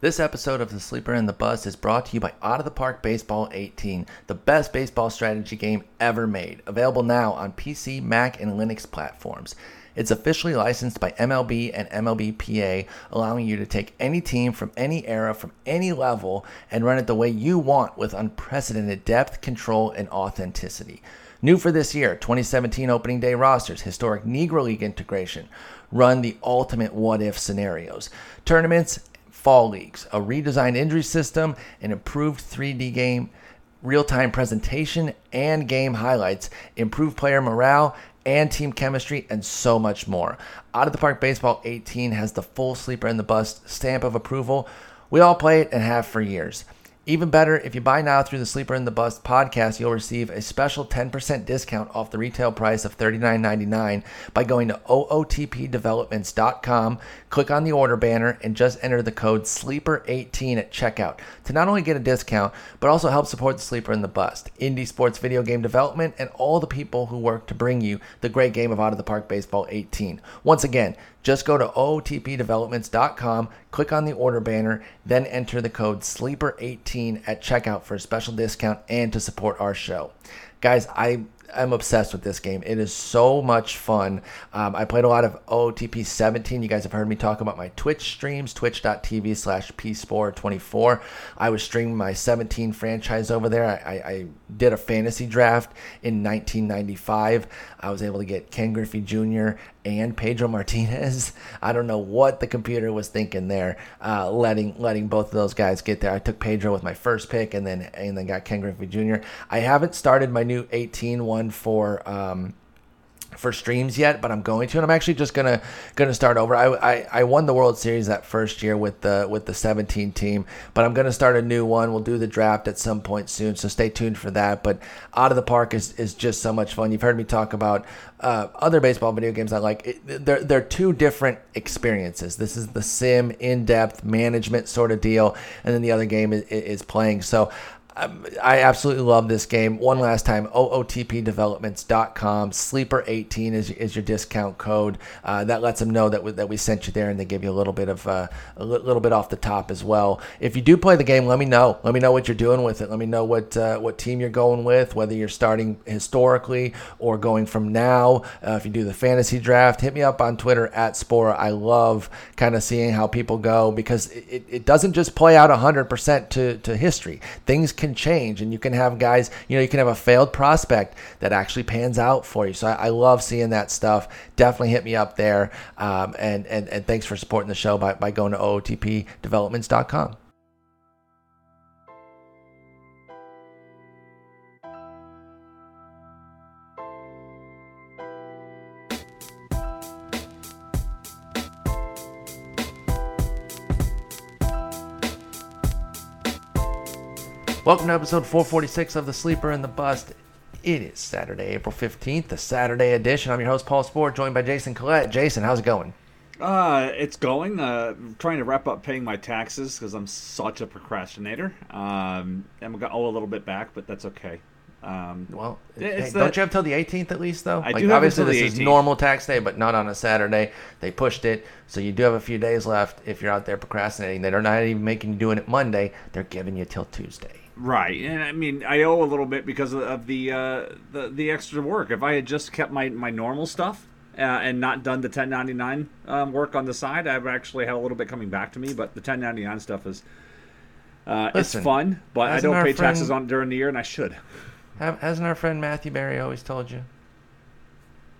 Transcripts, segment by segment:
This episode of The Sleeper and the Bust is brought to you by Out of the Park Baseball 18, the best baseball strategy game ever made. Available now on PC, Mac, and Linux platforms. It's officially licensed by MLB and MLBPA, allowing you to take any team from any era, from any level, and run it the way you want with unprecedented depth, control, and authenticity. New for this year 2017 opening day rosters, historic Negro League integration, run the ultimate what if scenarios, tournaments, fall leagues, a redesigned injury system, an improved 3D game, real time presentation, and game highlights, improved player morale, and team chemistry, and so much more. Out of the Park Baseball 18 has the full sleeper and the bust stamp of approval. We all play it and have for years. Even better, if you buy now through the Sleeper in the Bust podcast, you'll receive a special 10% discount off the retail price of $39.99 by going to ootpdevelopments.com, click on the order banner, and just enter the code SLEEPER18 at checkout to not only get a discount, but also help support the Sleeper in the Bust, indie sports video game development, and all the people who work to bring you the great game of Out of the Park Baseball 18. Once again, just go to ootpdevelopments.com, click on the order banner, then enter the code SLEEPER18 at checkout for a special discount and to support our show. Guys, I I'm obsessed with this game. It is so much fun. Um, I played a lot of OTP 17. You guys have heard me talk about my Twitch streams, twitch.tv slash pspore24. I was streaming my 17 franchise over there. I, I, I, did a fantasy draft in 1995. I was able to get Ken Griffey Jr. and Pedro Martinez. I don't know what the computer was thinking there, uh, letting letting both of those guys get there. I took Pedro with my first pick, and then and then got Ken Griffey Jr. I haven't started my new 18 one for. Um, for streams yet, but I'm going to, and I'm actually just gonna gonna start over. I, I, I won the World Series that first year with the with the 17 team, but I'm gonna start a new one. We'll do the draft at some point soon, so stay tuned for that. But out of the park is, is just so much fun. You've heard me talk about uh, other baseball video games I like. It, they're they're two different experiences. This is the sim in depth management sort of deal, and then the other game is, is playing. So I absolutely love this game. One last time, ootpdevelopments.com. Sleeper18 is, is your discount code. Uh, that lets them know that we, that we sent you there, and they give you a little bit of uh, a little bit off the top as well. If you do play the game, let me know. Let me know what you're doing with it. Let me know what uh, what team you're going with, whether you're starting historically or going from now. Uh, if you do the fantasy draft, hit me up on Twitter at Sporer. I love kind of seeing how people go because it, it doesn't just play out 100% to, to history. Things can can change and you can have guys, you know, you can have a failed prospect that actually pans out for you. So I, I love seeing that stuff. Definitely hit me up there. Um, and, and, and thanks for supporting the show by, by going to ootpdevelopments.com. Welcome to episode 446 of The Sleeper and the Bust. It is Saturday, April 15th, the Saturday edition. I'm your host, Paul Sporer, joined by Jason Collette. Jason, how's it going? Uh, it's going. Uh, trying to wrap up paying my taxes because I'm such a procrastinator. Um, I'm gonna owe a little bit back, but that's okay. Um, well, hey, the, don't you have till the 18th at least, though? I like, do obviously, this is normal tax day, but not on a Saturday. They pushed it, so you do have a few days left if you're out there procrastinating. They're not even making you doing it Monday. They're giving you till Tuesday. Right, and I mean, I owe a little bit because of the uh, the the extra work. If I had just kept my my normal stuff uh, and not done the 1099 um, work on the side, I've actually had a little bit coming back to me. But the 1099 stuff is uh, Listen, it's fun, but I don't pay friend, taxes on during the year, and I should. Hasn't our friend Matthew Berry always told you?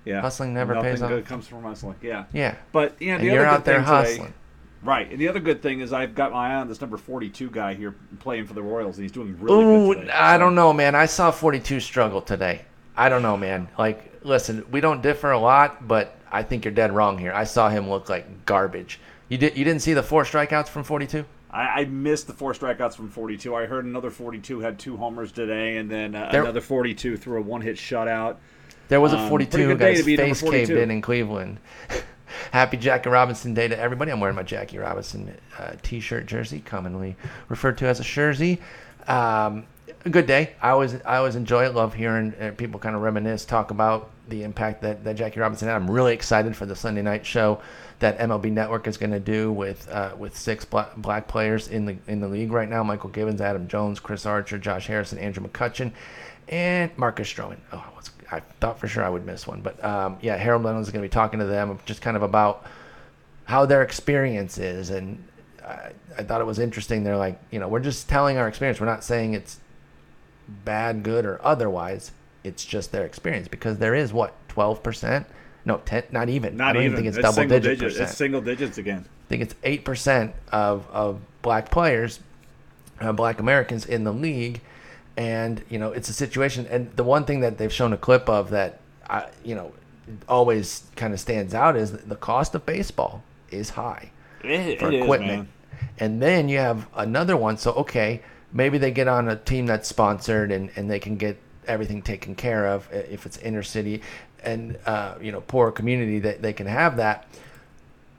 Yeah, hustling never Nothing pays off. good comes from hustling. Yeah, yeah. But yeah, the and you're out there hustling. Today, Right, and the other good thing is I've got my eye on this number forty-two guy here playing for the Royals, and he's doing really Ooh, good today. I so. don't know, man. I saw forty-two struggle today. I don't know, man. Like, listen, we don't differ a lot, but I think you're dead wrong here. I saw him look like garbage. You did you didn't see the four strikeouts from forty-two? I, I missed the four strikeouts from 42. I heard another 42 had two homers today, and then uh, there, another 42 threw a one-hit shutout. There was a 42 um, who got his face caved in in Cleveland. Happy Jackie Robinson Day to everybody. I'm wearing my Jackie Robinson uh, t-shirt jersey, commonly referred to as a jersey. Um, a good day. I always I always enjoy it. Love hearing uh, people kind of reminisce, talk about the impact that, that Jackie Robinson had. I'm really excited for the Sunday night show that MLB Network is going to do with uh, with six black, black players in the in the league right now: Michael Gibbons, Adam Jones, Chris Archer, Josh Harrison, Andrew McCutchen, and Marcus Stroman. Oh, was, I thought for sure I would miss one, but um, yeah, Harold Reynolds is going to be talking to them just kind of about how their experience is and. I, I thought it was interesting. They're like, you know, we're just telling our experience. We're not saying it's bad, good, or otherwise. It's just their experience because there is what twelve percent. No, ten, not even. Not I don't even. think it's, it's double digit digits. percent. It's single digits again. I think it's eight percent of of black players, uh, black Americans in the league, and you know it's a situation. And the one thing that they've shown a clip of that, I, you know, always kind of stands out is the cost of baseball is high It, for it is, equipment. man. and then you have another one. So okay, maybe they get on a team that's sponsored and, and they can get everything taken care of if it's inner city and uh, you know poor community that they can have that.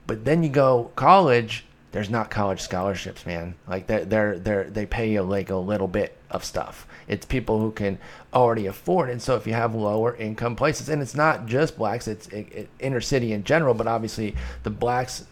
But then you go college. There's not college scholarships, man. Like they're they're they're they pay you like a little bit of stuff. It's people who can already afford. And so if you have lower income places, and it's not just blacks, it's it, it, inner city in general, but obviously the blacks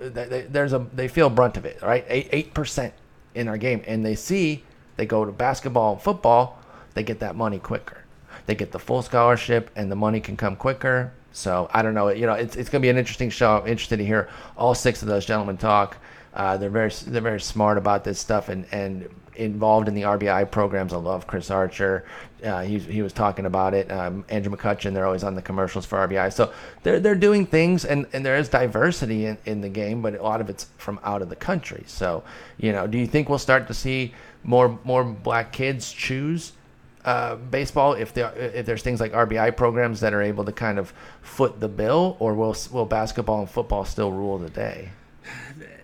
they, they, there's a they feel brunt of it, right? Eight percent in our game, and they see they go to basketball and football, they get that money quicker. They get the full scholarship, and the money can come quicker. So I don't know. You know, it's it's gonna be an interesting show. I'm interested to hear all six of those gentlemen talk. Uh, they're very they're very smart about this stuff and and involved in the RBI programs. I love Chris Archer. Uh, he, he was talking about it. Um, Andrew McCutchen, they're always on the commercials for RBI. So they're, they're doing things, and, and there is diversity in, in the game, but a lot of it's from out of the country. So, you know, do you think we'll start to see more more black kids choose uh, baseball if there if there's things like RBI programs that are able to kind of foot the bill, or will will basketball and football still rule the day?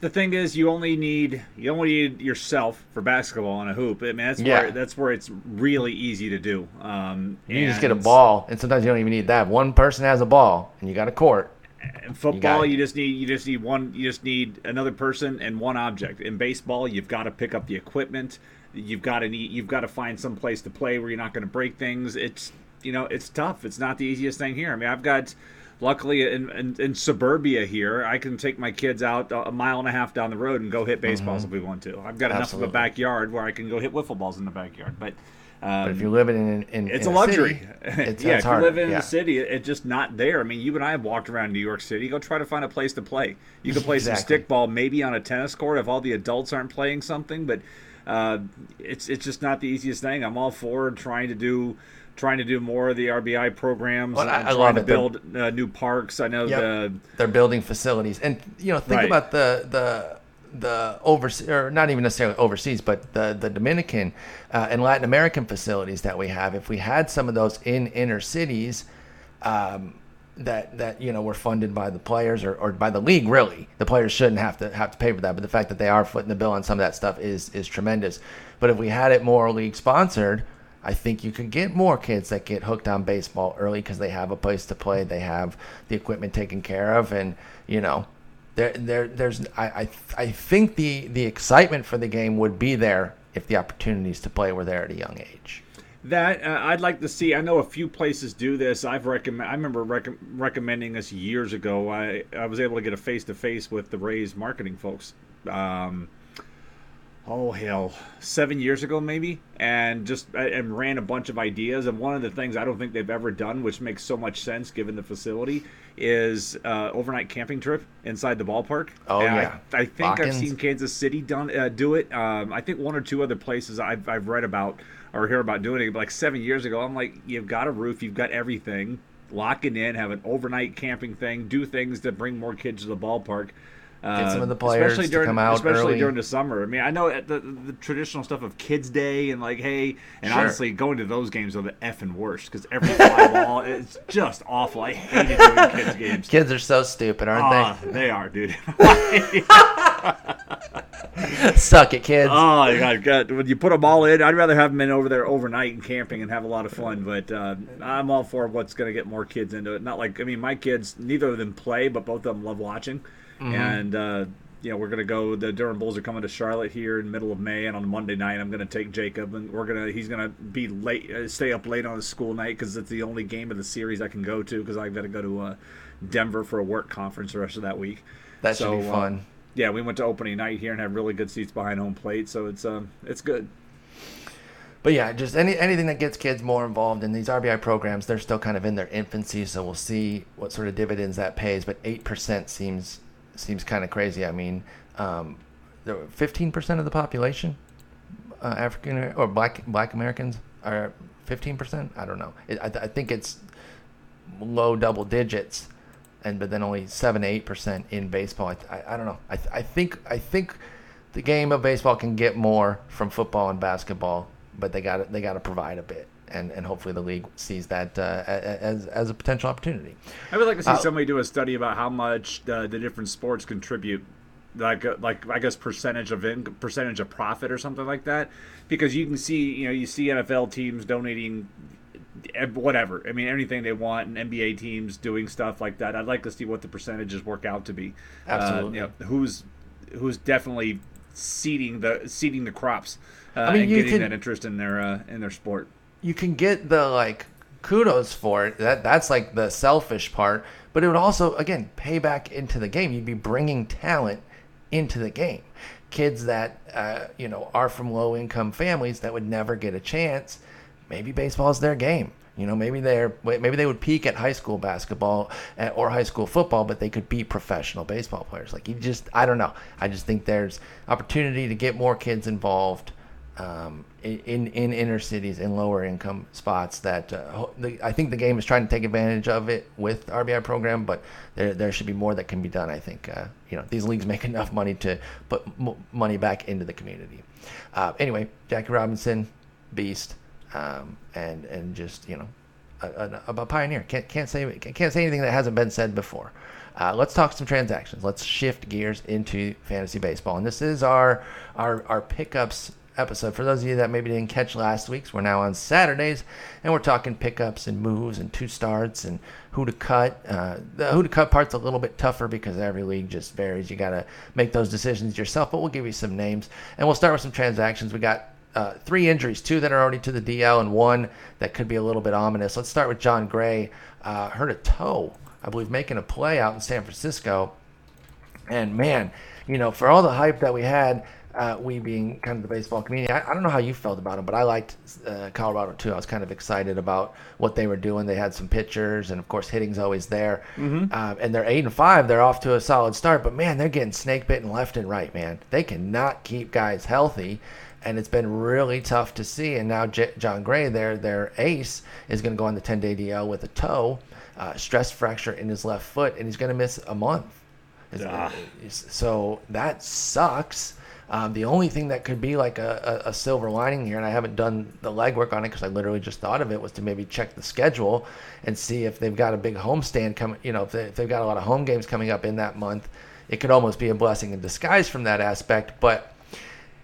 The thing is, you only need you only need yourself for basketball on a hoop. I mean, that's Yeah. where that's where it's really easy to do. Um, You just get a ball, and sometimes you don't even need that. One person has a ball, and you got a court. In football, it. you, just need you just need one you just need another person and one object. In baseball, you've got to pick up the equipment. You've got to need you've got to find some place to play where you're not going to break things. It's you know it's tough. It's not the easiest thing here. I mean, I've got luckily in, in, in suburbia here, I can take my kids out a mile and a half down the road and go hit baseballs if we want to. I've got enough of a backyard where I can go hit wiffle balls in the backyard, but. Um, But if you're living in, in it's in a luxury. city, it's, yeah, it's if harder. you live in yeah. the city, it's just not there. I mean, you and I have walked around New York City. Go try to find a place to play. You can play some stickball, maybe on a tennis court if all the adults aren't playing something. But uh, it's it's just not the easiest thing. I'm all for trying to do trying to do more of the RBI programs. Well, I- and I trying to. Build uh, new parks. I know Yep. the They're building facilities, and you know, think Right. about the the the overseas, or not even necessarily overseas, but the the Dominican uh, and Latin American facilities that we have. If we had some of those in inner cities, um, that that you know were funded by the players or, or by the league, really, the players shouldn't have to have to pay for that. But the fact that they are footing the bill on some of that stuff is is tremendous. But if we had it more league sponsored. I think you could get more kids that get hooked on baseball early because they have a place to play, they have the equipment taken care of, and you know, there, there, there's. I, I, I think the the excitement for the game would be there if the opportunities to play were there at a young age. That uh, I'd like to see. I know a few places do this. I've recommend. I remember rec- recommending this years ago. I I was able to get a face to face with the Rays marketing folks. Um, oh hell, seven years ago maybe, and just and ran a bunch of ideas. And one of the things I don't think they've ever done, which makes so much sense given the facility, is uh, overnight camping trip inside the ballpark. Oh, And I- yeah. I, think I've seen Kansas City done uh, do it. Um, I think one or two other places I've, I've read about or hear about doing it. But like seven years ago, I'm like, you've got a roof, you've got everything. Lock it in, have an overnight camping thing, do things that bring more kids to the ballpark. Uh, some of the players especially to during, come out especially early. during the summer. I mean, I know the, the traditional stuff of Kids Day and like, hey, and Sure. honestly, going to those games are the effing worst because every fly ball, it's just awful. I hated doing kids games. Kids are so stupid, aren't Ah, they are, dude. Suck it, kids. Oh god, God! When you put them all in, I'd rather have them in over there overnight and camping and have a lot of fun. But uh, I'm all for what's going to get more kids into it. Not like I mean, my kids, neither of them play, but both of them love watching. Mm-hmm. And uh, know, we're gonna go. The Durham Bulls are coming to Charlotte here in the middle of May, and on Monday night, I'm gonna take Jacob, and we're gonna. He's gonna be late, uh, stay up late on his school night because it's the only game of the series I can go to because I've got to go to uh, Denver for a work conference the rest of that week. That So, should be uh, fun. Yeah, we went to opening night here and have really good seats behind home plate, so it's um, it's good. But yeah, just any anything that gets kids more involved in these RBI programs, they're still kind of in their infancy, so we'll see what sort of dividends that pays. But eight percent seems seems kind of crazy. I mean, um, fifteen percent of the population, uh, African or black black Americans are fifteen percent. I don't know. It, I, I think it's low double digits, and but then only seven eight percent in baseball. I, I, I don't know. I, I think I think the game of baseball can get more from football and basketball, but they got they got to provide a bit, and and hopefully the league sees that uh, as as a potential opportunity. I would like to see Uh, somebody do a study about how much the, the different sports contribute, like uh, like I guess percentage of in, percentage of profit or something like that, because you can see you know you see NFL teams donating whatever I mean anything they want and NBA teams doing stuff like that. I'd like to see what the percentages work out to be. Uh, Absolutely. you know, who's who's definitely seeding the seeding the crops uh, I mean, and you getting can- that interest in their uh, in their sport. You can get the like kudos for it. That that's like the selfish part, but it would also again pay back into the game. You'd be bringing talent into the game. Kids that uh, you know are from low income families that would never get a chance. Maybe baseball is their game. You know, maybe they're maybe they would peak at high school basketball uh, or high school football, but they could be professional baseball players. Like you just, I don't know. I just think there's opportunity to get more kids involved um, in in inner cities in lower income spots that uh, the, I think the game is trying to take advantage of it with RBI program, but there there should be more that can be done. I think uh, you know these leagues make enough money to put m- money back into the community. Uh, anyway, Jackie Robinson, beast, um, and and just you know a, a, a pioneer. Can't can't say can't say anything that hasn't been said before. Uh, let's talk some transactions. Let's shift gears into fantasy baseball, and this is our our our pickups episode. For those of you that maybe didn't catch last week's, we're now on Saturdays, and we're talking pickups and moves and two starts and who to cut. Uh, the who to cut part's a little bit tougher because every league just varies. You got to make those decisions yourself, but we'll give you some names, and we'll start with some transactions. We got uh, three injuries, two that are already to the DL, and one that could be a little bit ominous. Let's start with Jon Gray. Uh, hurt a toe, I believe, making a play out in San Francisco. And man, you know, for all the hype that we had, uh, we being kind of the baseball community, I, I don't know how you felt about them, but I liked uh, Colorado too. I was kind of excited about what they were doing. They had some pitchers, and of course, hitting's always there. Um, and they're eight and five. They're off to a solid start, but man, they're getting snake bitten left and right. Man, they cannot keep guys healthy. And it's been really tough to see. And now J- Jon Gray, their their ace, is going to go on the 10 day DL with a toe, uh, stress fracture in his left foot, and he's going to miss a month. Ah. So that sucks. Um, the only thing that could be like a, a, a silver lining here, and I haven't done the legwork on it because I literally just thought of it, was to maybe check the schedule and see if they've got a big homestand coming. You know, if, they, if they've got a lot of home games coming up in that month, it could almost be a blessing in disguise from that aspect. But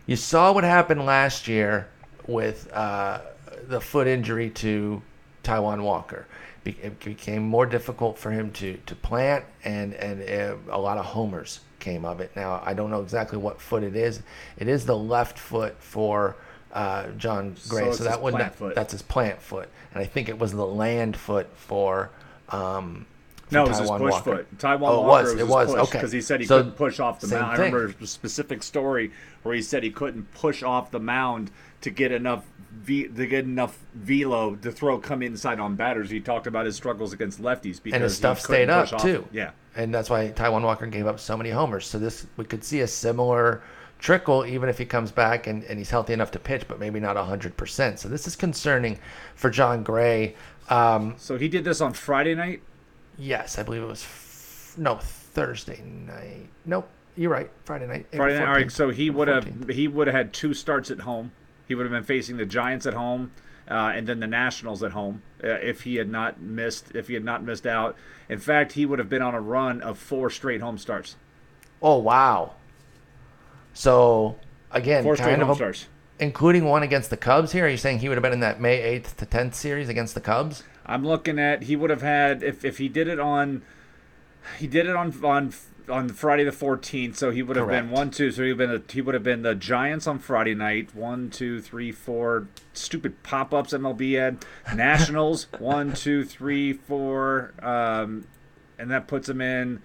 you saw what happened last year with uh, the foot injury to Taijuan Walker. It became more difficult for him to, to plant, and, and uh, a lot of homers came of it. Now, I don't know exactly what foot it is. It is the left foot for uh, Jon Gray, so, his that would plant not, foot. that's his plant foot, and I think it was the land foot for. Um, No, it was his push Walker. foot. Taijuan Oh, it Walker was. was, It was. his push Okay. because he said he So, couldn't push off the mound. I remember a specific story where he said he couldn't push off the mound to get enough v, to get enough velo to throw come inside on batters. He talked about his struggles against lefties because and his stuff stayed up off- too. Yeah. and that's why Taijuan Walker gave up so many homers. So this we could see a similar trickle, even if he comes back and, and he's healthy enough to pitch, but maybe not hundred percent. So this is concerning for Jon Gray. Um, So he did this on Friday night. yes, I believe it was f- no Thursday night. Nope, you're right. Friday night. April Friday night. All right. So he would have he would have had two starts at home. He would have been facing the Giants at home. Uh, and then the Nationals at home, uh, if he had not missed, if he had not missed out. In fact, he would have been on a run of four straight home starts. Oh wow. So again, Four straight home a, starts. including one against the Cubs. Here, are you saying he would have been in that May eighth to tenth series against the Cubs? I'm looking at he would have had if, if he did it on he did it on on on Friday the 14th, so he would have been one, two. So he would have been the, he would have been the Giants on Friday night. One, two, three, four. Stupid pop ups MLB had Nationals. one, two, three, four. Um, and that puts him in.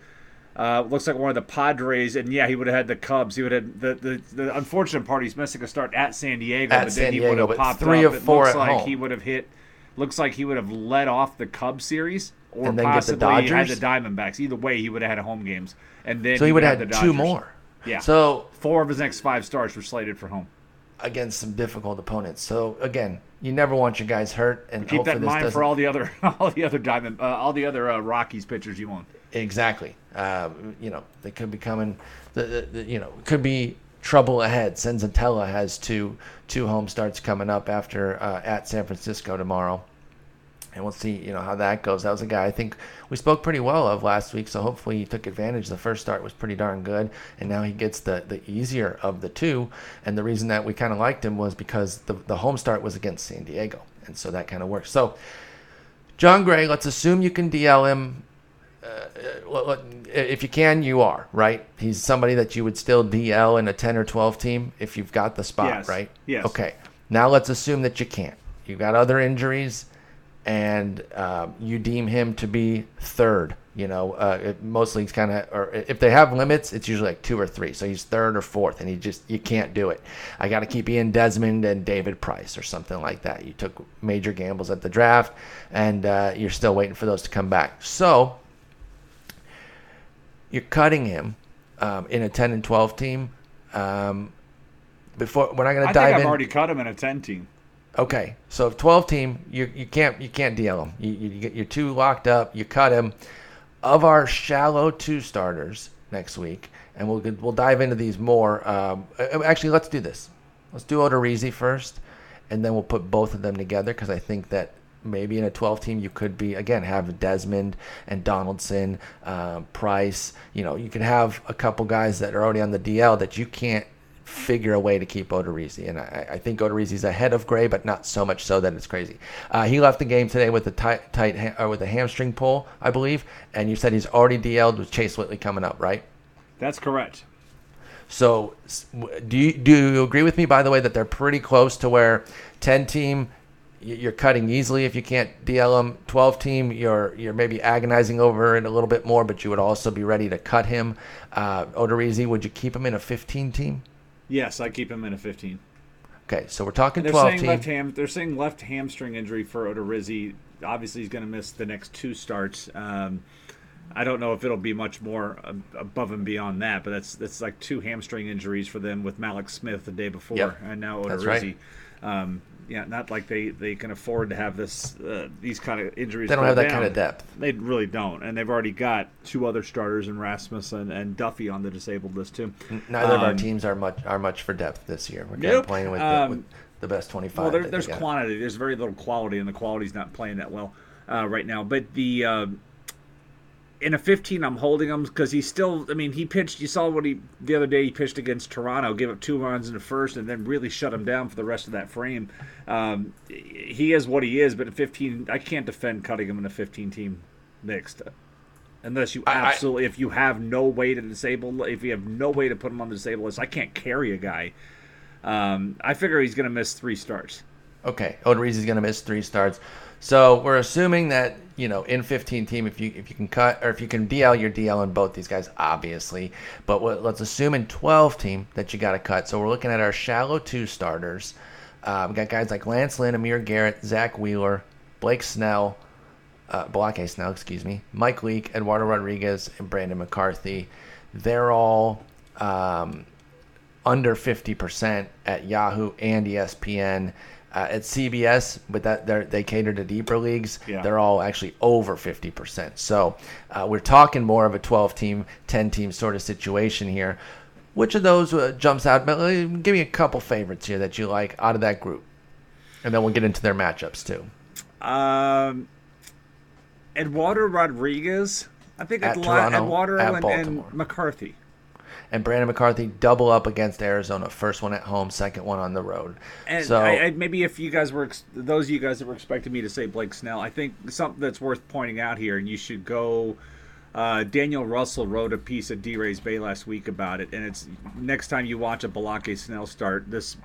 Uh, looks like one of the Padres, and yeah, he would have had the Cubs. He would have the, the the unfortunate part. He's missing a start at San Diego, At but then San he Diego, would have popped three up. of It four looks at like home. he would have hit. Looks like he would have led off the Cubs series, or And then get the possibly had the Dodgers? Diamondbacks. Either way, he would have had home games, and then So he would have had two more. Yeah. So Four of his next five starts were slated for home. against some difficult opponents. So again, you never want your guys hurt, and Keep that in mind doesn't for all the other all the other Diamond uh, all the other uh, Rockies pitchers you want. Exactly. Um, you know, they could be coming. The, the, the you know could be trouble ahead. Senzatela has two two home starts coming up after uh, at San Francisco tomorrow, and we'll see you know how that goes. That was a guy I think we spoke pretty well of last week, so hopefully he took advantage. The first start was pretty darn good, and now he gets the the easier of the two. And the reason that we kind of liked him was because the the home start was against San Diego, and so that kind of works. So. Jon Gray, let's assume you can DL him uh, uh, well, well, if you can, you are right. He's somebody that you would still DL in a ten or twelve team if you've got the spot, Yes. right? Yes. Okay. Now let's assume that you can't. You've got other injuries, and um, you deem him to be third. You know, uh, it, most leagues kind of, or if they have limits, it's usually like two or three. So he's third or fourth, and he just you can't do it. I got to keep Ian Desmond and David Price or something like that. You took major gambles at the draft, and uh, you're still waiting for those to come back. So you're cutting him um, in a 10 and 12 team. Um, before we're not going I to think dive I've in. already cut him in a ten team. Okay, so if 12 team, you you can't you can't DL him. You, you get you're too locked up. You cut him. Of our shallow two starters next week, and we'll we'll dive into these more. Um, uh, actually, let's do this. Let's do Odorizzi first, and then we'll put both of them together because I think that maybe in a 12 team you could be again have Desmond and Donaldson, um, Price. You know, you could have a couple guys that are already on the DL that you can't figure a way to keep Odorizzi. And I, I think Odorizzi's ahead of Gray, but not so much so that it's crazy. Uh, he left the game today with a tight, tight ha- uh, with a hamstring pull, I believe. And you said he's already DL'd with Chase Whitley coming up, right? That's correct. So do you, do you agree with me, by the way, that they're pretty close to where 10 team you're cutting easily if you can't DL them. 12 team, you're you're maybe agonizing over it a little bit more, but you would also be ready to cut him. Uh, Odorizzi, would you keep him in a 15 team? Yes, I keep him in a 15. Okay, so we're talking They're 12 saying team. left ham. They're saying left hamstring injury for Odorizzi. Obviously, he's going to miss the next two starts. Um, I don't know if it'll be much more above and beyond that, but that's that's like two hamstring injuries for them with Mallex Smith the day before, Yep, and now Odorizzi. Um, yeah, not like they, they can afford to have this uh, these kind of injuries. They don't have that down. kind of depth. They really don't, and they've already got two other starters in Rasmussen and Duffy on the disabled list too. Neither of our Um, teams are much are much for depth this year. We're kind Nope. of playing with, Um, the, with the best 25. Well, there, there's quantity. There's very little quality, and the quality's not playing that well uh, right now. But the um in a 15, I'm holding him because he's still. I mean, he pitched. You saw what he the other day. He pitched against Toronto, gave up two runs in the first, and then really shut him down for the rest of that frame. Um, he is what he is, but at 15, I can't defend cutting him in a 15 team mixed. Unless you I- I- absolutely, if you have no way to disable, if you have no way to put him on the disabled list, I can't carry a guy. Um, I figure he's going to miss three starts. Okay, Odorizzi's going to miss three starts. So we're assuming that you know in 15 team, if you if you can cut or if you can DL, you're DL on both these guys, obviously. But what, let's assume in 12 team that you got to cut. So we're looking at our shallow two starters. Uh, we got guys like Lance Lynn, Amir Garrett, Zack Wheeler, Blake Snell, uh, Block A Snell, excuse me, Mike Leake, Eduardo Rodriguez, and Brandon McCarthy. They're all um, under 50% at Yahoo and ESPN. Uh, at CBS, but that they're, they cater to deeper leagues. Yeah. They're all actually over 50%. So uh, we're talking more of a 12 team, 10 team sort of situation here. Which of those uh, jumps out? But, uh, Give me a couple favorites here that you like out of that group. And then we'll get into their matchups too. Um, Eduardo Rodriguez. I think At Toronto, Eduardo at and, and McCarthy. And Brandon McCarthy double up against Arizona. First one at home, second one on the road. And so I, I, maybe if you guys were ex- those of you guys that were expecting me to say Blake Snell, I think something that's worth pointing out here, and you should go Uh, Daniel Russell wrote a piece at D Rays Bay last week about it, and it's next time you watch a Balake Snell start, this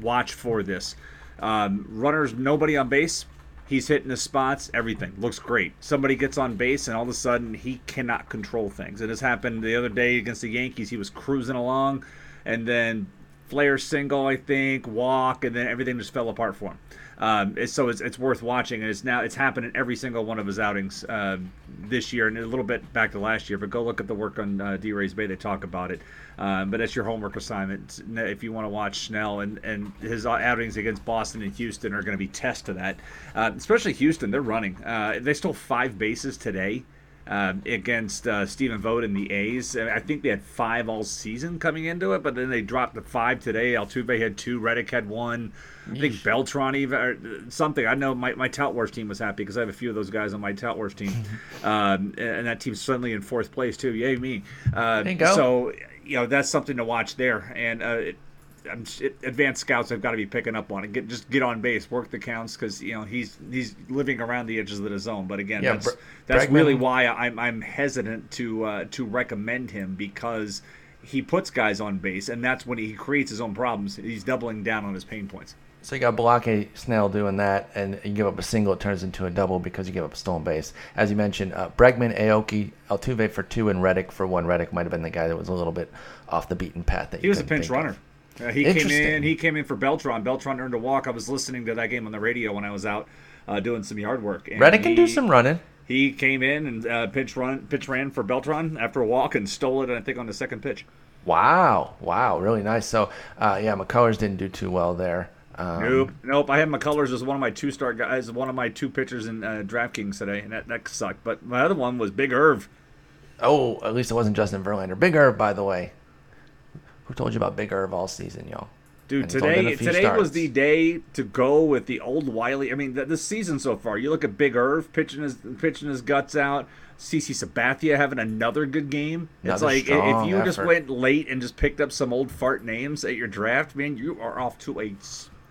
watch for this. Um, runners, nobody on base. He's hitting the spots, everything looks great. Somebody gets on base, and all of a sudden he cannot control things. It has happened the other day against the Yankees. He was cruising along, and then flare single, I think, walk, and then everything just fell apart for him. Um, so it's, it's worth watching, and it's now it's happened in every single one of his outings uh, this year, and a little bit back to last year. But go look at the work on uh, D Rays Bay; they talk about it. Um, but that's your homework assignment if you want to watch Snell and and his outings against Boston and Houston are going to be test to that. Uh, especially Houston, they're running. Uh, they stole five bases today. Uh, against uh, Stephen Vogt and the A's. I think they had five all season coming into it, but then they dropped the five today. Altuve had two, Reddick had one. I think Beltran even or something. I know my, my Tout Wars team was happy because I have a few of those guys on my Tout Wars team, um, and that team's suddenly in fourth place too. Yay me! Uh, you. So you know that's something to watch there, and uh, it, advanced scouts have got to be picking up on it. Get just get on base, work the counts because you know he's he's living around the edges of the zone. But again, yeah, that's Br- that's Bregman. really why I'm I'm hesitant to uh, to recommend him because he puts guys on base, and that's when he creates his own problems. He's doubling down on his pain points. So you got Balake Snell doing that, and you give up a single, it turns into a double because you give up a stolen base. As you mentioned, uh, Bregman, Aoki, Altuve for two, and Reddick for one. Reddick might have been the guy that was a little bit off the beaten path. That he was a pinch runner. Uh, he came in. He came in for Beltran. Beltran earned a walk. I was listening to that game on the radio when I was out uh, doing some yard work. And Reddick can do some running. He came in and uh, pitch run, pitch ran for Beltran after a walk and stole it. I think on the second pitch. Wow! Wow! Really nice. So, uh, yeah, McCullers didn't do too well there. Um, nope, nope. I had McCullers as one of my two star guys, one of my two pitchers in uh, DraftKings today, and that, that sucked. But my other one was Big Irv. Oh, at least it wasn't Justin Verlander. Big Irv, by the way. Who told you about Big Irv all season, y'all? Dude, today today starts. was the day to go with the old Wiley. I mean, the, this season so far, you look at Big Irv pitching his pitching his guts out. CC Sabathia having another good game. Another it's like if you effort. just went late and just picked up some old fart names at your draft, man, you are off to a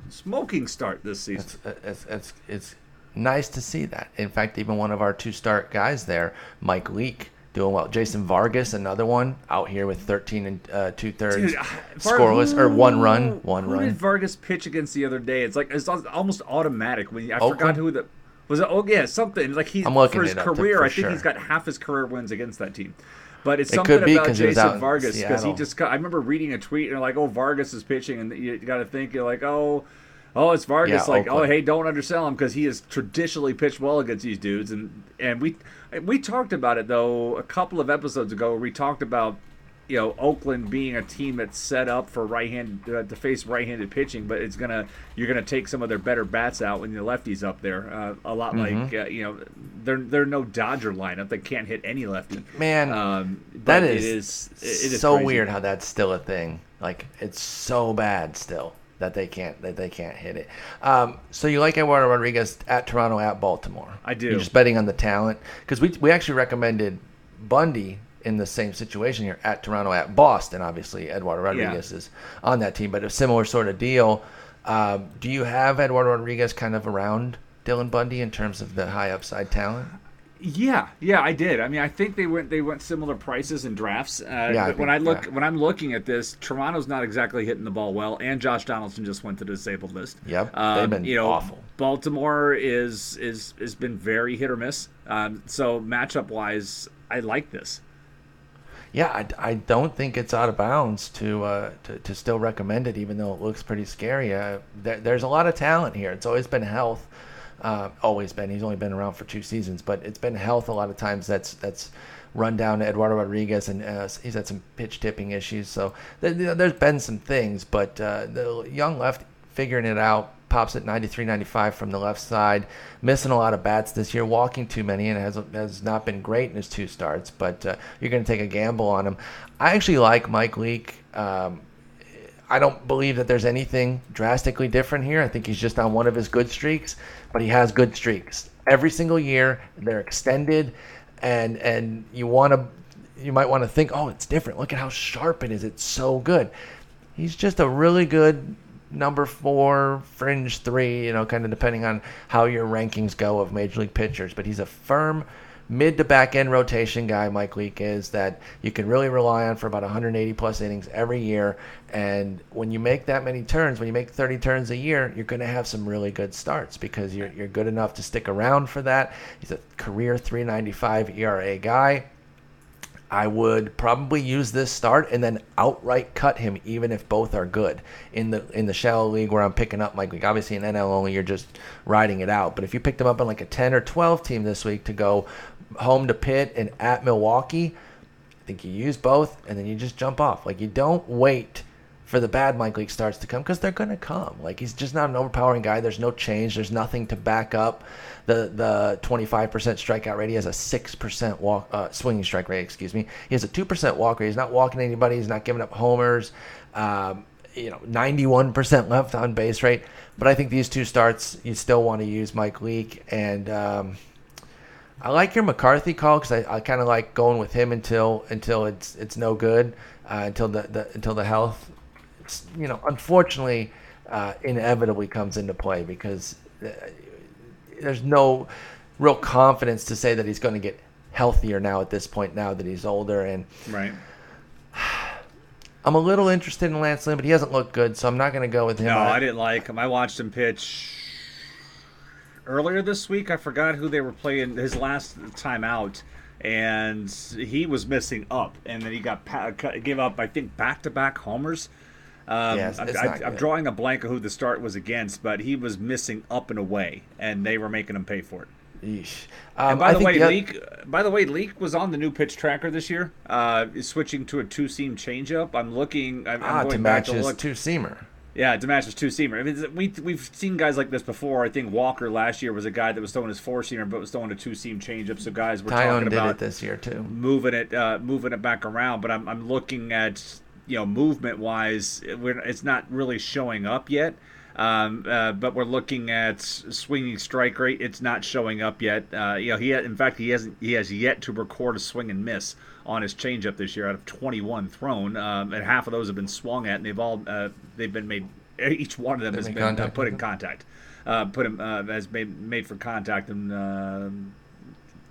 smoking start this season. It's, uh, it's, it's, it's nice to see that. In fact, even one of our two start guys there, Mike Leake, doing well. Jason Vargas, another one, out here with 13 and uh, two thirds scoreless or one run, one who run. did Vargas pitch against the other day? It's like it's almost automatic. When I Oakland? forgot who the was it. Oh yeah, something like he's for his career. For I think sure. he's got half his career wins against that team. But it's something it about Jason Vargas because he just. I remember reading a tweet and like, oh, Vargas is pitching, and you got to think you're like, oh Oh, it's Vargas. Yeah, like, oh, Oakland. oh, hey, don't undersell him because he has traditionally pitched well against these dudes, and and we we talked about it though a couple of episodes ago. we talked about you know Oakland being a team that's set up for right-hand uh, to face right-handed pitching, but it's gonna you're gonna take some of their better bats out when the lefties up there. Uh, a lot mm-hmm. like uh, you know they're they're no Dodger lineup that can't hit any lefty. Man, um, that is, it is it is so crazy. weird how that's still a thing. Like it's so bad still that they can't that they can't hit it. Um, so you like Eduardo Rodriguez at Toronto at Baltimore? I do. You're just betting on the talent because we we actually recommended Bundy in the same situation here at Toronto at Boston. Obviously, Eduardo Rodriguez yeah. is on that team, but a similar sort of deal. Um, do you have Eduardo Rodriguez kind of around Dylan Bundy in terms of the high upside talent? Yeah, yeah, I did. I mean, I think they went they went similar prices in drafts. Uh, yeah, I when I look yeah. when I'm looking at this, Toronto's not exactly hitting the ball well, and Josh Donaldson just went to the disabled list. Yep, um, they've been you know, awful. Baltimore is is has been very hit or miss. Um, so matchup wise, I like this. Yeah, I, I don't think it's out of bounds to, uh, to to still recommend it, even though it looks pretty scary. Uh, there, there's a lot of talent here. It's always been health uh, always been. He's only been around for two seasons, but it's been health a lot of times. That's that's run down Eduardo Rodriguez, and uh, he's had some pitch tipping issues. So th- there's been some things, but uh, the young left figuring it out. Pops at 93, 95 from the left side, missing a lot of bats this year, walking too many, and has has not been great in his two starts. But uh, you're going to take a gamble on him. I actually like Mike Leake. Um, I don't believe that there's anything drastically different here. I think he's just on one of his good streaks, but he has good streaks every single year. They're extended, and and you want to, you might want to think, oh, it's different. Look at how sharp it is. It's so good. He's just a really good number four, fringe three. You know, kind of depending on how your rankings go of major league pitchers. But he's a firm mid to back end rotation guy Mike Leake is that you can really rely on for about 180 plus innings every year. And when you make that many turns, when you make 30 turns a year, you're going to have some really good starts because you're, you're good enough to stick around for that. He's a career 395 ERA guy. I would probably use this start and then outright cut him, even if both are good. In the in the shallow league where I'm picking up Leake, obviously in NL only, you're just riding it out. But if you picked him up on like a 10 or 12 team this week to go home to Pitt and at Milwaukee, I think you use both and then you just jump off. Like you don't wait for the bad Mike Leake starts to come because they're going to come. Like he's just not an overpowering guy. There's no change. There's nothing to back up the the 25% strikeout rate. He has a 6% walk uh, swinging strike rate. Excuse me. He has a 2% walk rate. He's not walking anybody. He's not giving up homers. Um, you know, 91% left on base rate. But I think these two starts, you still want to use Mike Leake and. Um, I like your McCarthy call because I, I kind of like going with him until until it's it's no good uh, until the, the until the health you know, unfortunately, uh, inevitably comes into play because uh, there's no real confidence to say that he's going to get healthier now at this point. Now that he's older, and right. I'm a little interested in Lance Lynn, but he hasn't looked good, so I'm not going to go with him. No, I didn't like him. I watched him pitch earlier this week. I forgot who they were playing his last time out and he was missing up, and then he got gave up. I think back to back. Um, yes, I, am drawing a blank of who the start was against, but he was missing up and away, and they were making him pay for it. Yeesh. Um, and by the way, the Leake. By the way, Leake was on the new pitch tracker this year. Uh, switching to a two seam changeup. I'm looking. I'm, ah, I'm to match his two seamer. Yeah, to match his two seamer. I mean, we we've seen guys like this before. I think Walker last year was a guy that was throwing his four seamer, but was throwing a two seam changeup. So guys were Taillon talking about this year too, moving it, uh, moving it back around. But I'm I'm looking at you know, movement wise, it's not really showing up yet. Um, uh, but we're looking at swinging strike rate. It's not showing up yet. Uh, you know, he had, in fact he hasn't he has yet to record a swing and miss on his changeup this year out of 21 thrown, um, and half of those have been swung at, and they've all uh, they've been made. Each one of them has been uh, put in contact, uh, put him uh, has made made for contact, and um,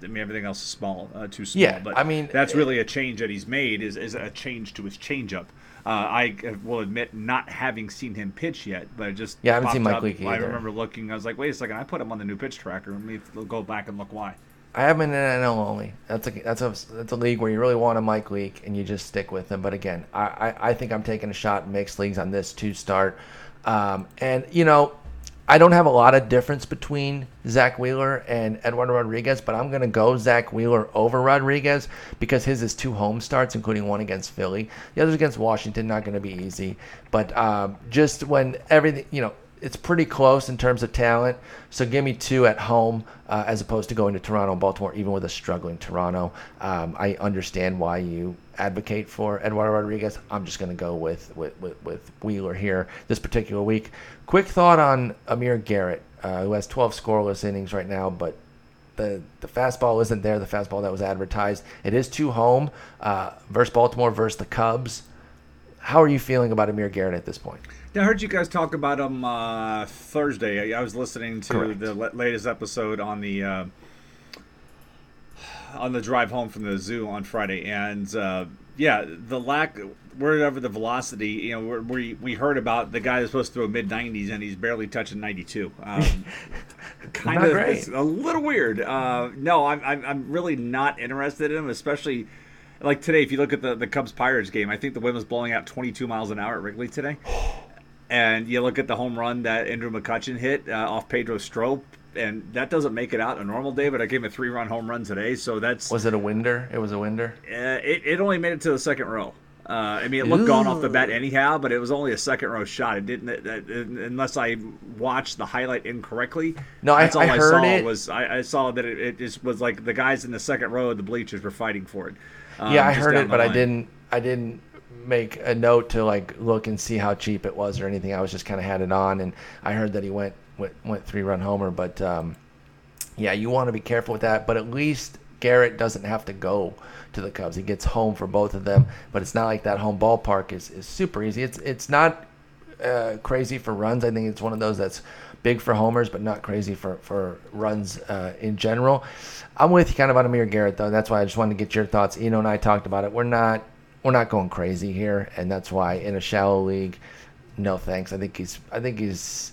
I mean, everything else is small, uh, too small. Yeah, but I mean, that's really a change that he's made is, is a change to his changeup. Uh, I will admit not having seen him pitch yet, but it just yeah, I haven't seen Mike Leake I remember looking. I was like, wait a second, I put him on the new pitch tracker. Let me go back and look why. I have him in NL only. That's a that's a that's a league where you really want a Mike Leake and you just stick with him. But again, I, I, I think I'm taking a shot in mixed leagues on this to start. Um, and you know, I don't have a lot of difference between Zack Wheeler and Eduardo Rodriguez, but I'm going to go Zack Wheeler over Rodriguez because his is two home starts, including one against Philly. The others against Washington, not going to be easy. But um, just when everything, you know, it's pretty close in terms of talent. So give me two at home uh, as opposed to going to Toronto and Baltimore, even with a struggling Toronto. Um, I understand why you advocate for Eduardo Rodriguez. I'm just going to go with, with, with, with, Wheeler here this particular week. Quick thought on Amir Garrett, uh, who has 12 scoreless innings right now, but the, the fastball isn't there, the fastball that was advertised. It is two home uh, versus Baltimore versus the Cubs. How are you feeling about Amir Garrett at this point? I heard you guys talk about him uh, Thursday. I, I, was listening to Correct. the latest episode on the uh, on the drive home from the zoo on Friday, and uh, yeah, the lack, wherever the velocity, you know, we we heard about the guy that's supposed to throw mid 90s and he's barely touching 92. Um, kind of a little weird. Uh, no, I'm, I'm I'm really not interested in him, especially like today. If you look at the the Cubs Pirates game, I think the wind was blowing out 22 miles an hour at Wrigley today. And you look at the home run that Andrew McCutchen hit uh, off Pedro Strop, and that doesn't make it out a normal day. But I gave him a three-run home run today, so that's was it a winder? It was a winder. Uh, it, it only made it to the second row. Uh, I mean, it looked Ooh. gone off the bat anyhow, but it was only a second row shot. It didn't, it, it, unless I watched the highlight incorrectly. No, that's I, all I, I saw it. was I, I, saw that it, it just was like the guys in the second row, of the bleachers were fighting for it. Um, yeah, I heard it, but line. I didn't. I didn't make a note to like look and see how cheap it was or anything. I was just kind of had it on, and I heard that he went went, went three run homer. But um, yeah, you want to be careful with that. But at least Garrett doesn't have to go to the Cubs. He gets home for both of them. But it's not like that home ballpark is, is super easy. It's it's not uh, crazy for runs. I think it's one of those that's big for homers, but not crazy for for runs uh, in general. I'm with you kind of on Amir Garrett though. That's why I just wanted to get your thoughts. Eno and I talked about it. We're not we're not going crazy here, and that's why in a shallow league, no thanks. I think he's I think he's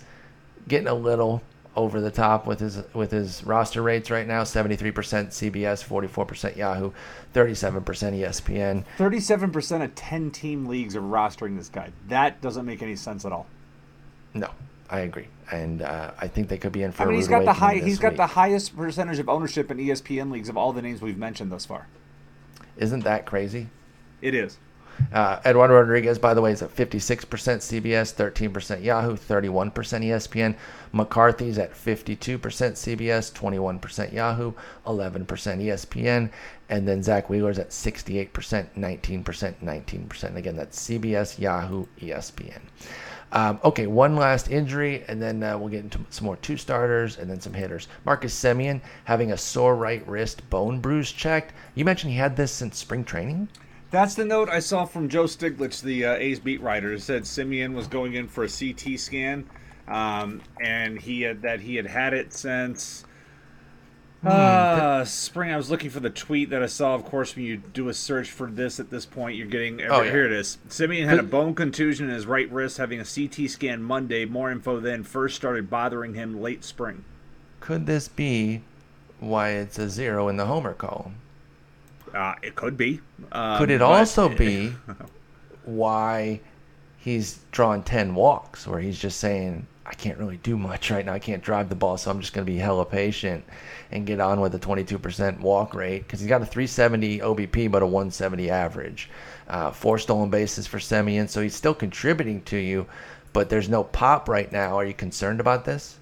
getting a little over the top with his with his roster rates right now. 73% CBS 44% Yahoo 37% ESPN 37% of 10 team leagues are rostering this guy. That doesn't make any sense at all. No I agree. And uh, I think they could be in for I mean he's got the high he's he's got the highest percentage of ownership in ESPN leagues of all the names we've mentioned thus far. Isn't that crazy? It is uh, Eduardo Rodriguez, by the way, is at 56% CBS, 13% Yahoo, 31% ESPN. McCarthy's at 52% CBS, 21% Yahoo, 11% ESPN. And then Zack Wheeler's at 68%, 19%, 19%. Again, that's CBS, Yahoo, ESPN. Um, okay, one last injury, and then uh, we'll get into some more two starters and then some hitters. Marcus Semien having a sore right wrist bone bruise checked. You mentioned he had this since spring training? That's the note I saw from Joe Stiglich, the uh, A's beat writer. It said Semien was going in for a CT scan, um, and he had that he had had it since uh, spring. I was looking for the tweet that I saw. Of course, when you do a search for this at this point, you're getting. Oh, yeah. Here it is. Semien had a bone contusion in his right wrist, having a CT scan Monday. More info then first started bothering him late spring. Could this be why it's a zero in the homer column? Uh, it could be. Um, Could it also be why he's drawn 10 walks, where he's just saying, I can't really do much right now. I can't drive the ball, so I'm just going to be hella patient and get on with a 22% walk rate because he's got a 370 OBP but a 170 average. Uh, four stolen bases for Semien, so he's still contributing to you, but there's no pop right now. Are you concerned about this?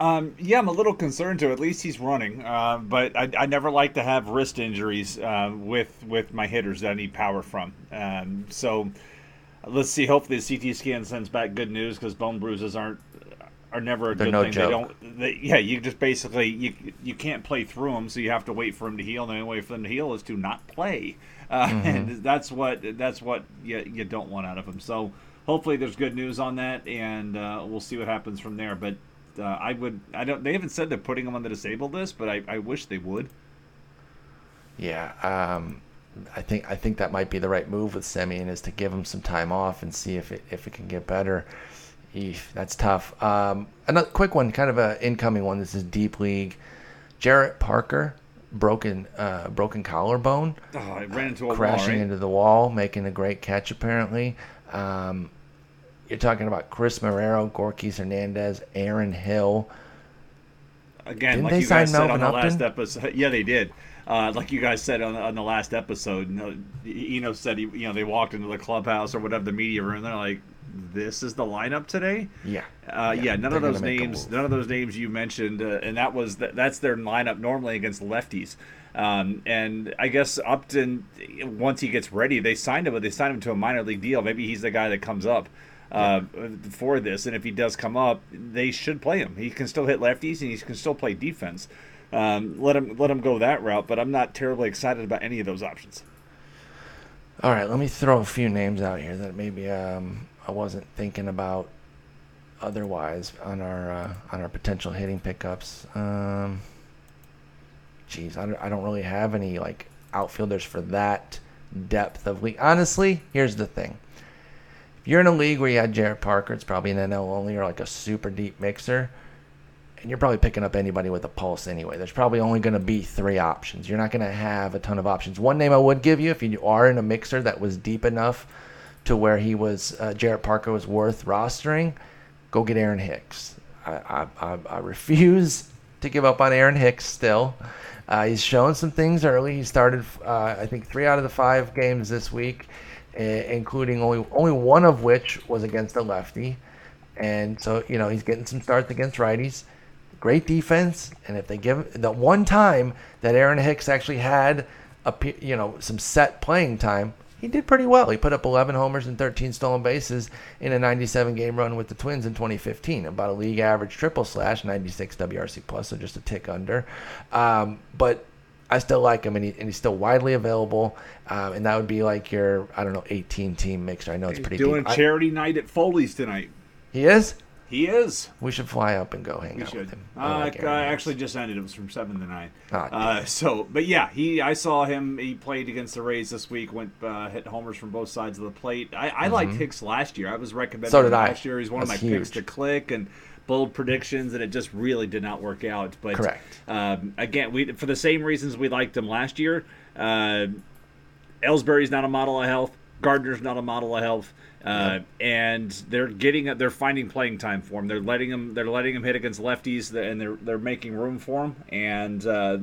Um, yeah, I'm a little concerned too. At least he's running, uh, but I, I never like to have wrist injuries uh, with with my hitters that I need power from. Um, so let's see. Hopefully, the CT scan sends back good news because bone bruises aren't are never a They're good no thing. joke. They don't. They, yeah, you just basically you you can't play through them, so you have to wait for them to heal. And the only way for them to heal is to not play, uh, and that's what that's what you you don't want out of them. So hopefully, there's good news on that, and uh, we'll see what happens from there. But uh, I would I don't they haven't said they're putting them on the disabled list, but I, I wish they would. Yeah, um, I think I think that might be the right move with Semien is to give him some time off and see if it if it can get better. Eef, that's tough. Um, another quick one, kind of a incoming one. This is deep league. Jarrett Parker broken uh, broken collarbone, Oh, I ran into a crashing wall, right? into the wall, making a great catch apparently. Um, you're talking about Chris Marrero, Gorkis Hernandez, Aaron Hill. Again, Didn't like they you guys said on Melvin the last Upton? episode, yeah, they did. Uh, like you guys said on the, on the last episode, you know, Eno said he, you know, they walked into the clubhouse or whatever the media room. They're like, "This is the lineup today." Yeah, Uh, yeah, none of those names, none of those names you mentioned, uh, and that was th- that's their lineup normally against lefties. Um, and I guess Upton, once he gets ready, they signed him, but they signed him to a minor league deal. Maybe he's the guy that comes up uh, for this, and if he does come up, they should play him. He can still hit lefties, and he can still play defense. Um, let him let him go that route, but I'm not terribly excited about any of those options. All right, let me throw a few names out here that maybe um, I wasn't thinking about otherwise on our uh, on our potential hitting pickups. Um, geez, I don't, I don't really have any like outfielders for that depth of league. Honestly, here's the thing: if you're in a league where you had Jarrett Parker, it's probably an NL only or like a super deep mixer. And you're probably picking up anybody with a pulse anyway. There's probably only going to be three options. You're not going to have a ton of options. One name I would give you if you are in a mixer that was deep enough to where he was uh, Jarrett Parker was worth rostering, go get Aaron Hicks. I, I, I, refuse to give up on Aaron Hicks still. Uh, he's shown some things early. He started, uh, I think, three out of the five games this week, including only only one of which was against a lefty. And so, you know, he's getting some starts against righties. Great defense, and if they give the one time that Aaron Hicks actually had a you know some set playing time, he did pretty well. He put up 11 homers and 13 stolen bases in a 97 game run with the Twins in 2015, about a league average triple slash, 96 WRC plus, so just a tick under. Um, but I still like him, and, he, and he's still widely available. Um, and that would be like your I don't know 18 team mixer. I know it's pretty Doing deep. I- charity night at Foley's tonight. he is. He is. We should fly up and go hang We out should. with him. Uh, I like uh, Aaron actually, just ended. It was from seven to nine. Ah, uh, so, but yeah, he. I saw him. He played against the Rays this week. Went uh, hit homers from both sides of the plate. I, I liked Hicks last year. I was recommending Mm-hmm. So him did I. last year. He's one of my That's picks to click and bold predictions, and it just really did not work out. But Correct. Um, again, we for the same reasons we liked him last year. Uh, Ellsbury's not a model of health. Gardner's not a model of health. Uh, and they're getting they're finding playing time for him. They're letting him they're letting him hit against lefties, and they're they're making room for him. And uh,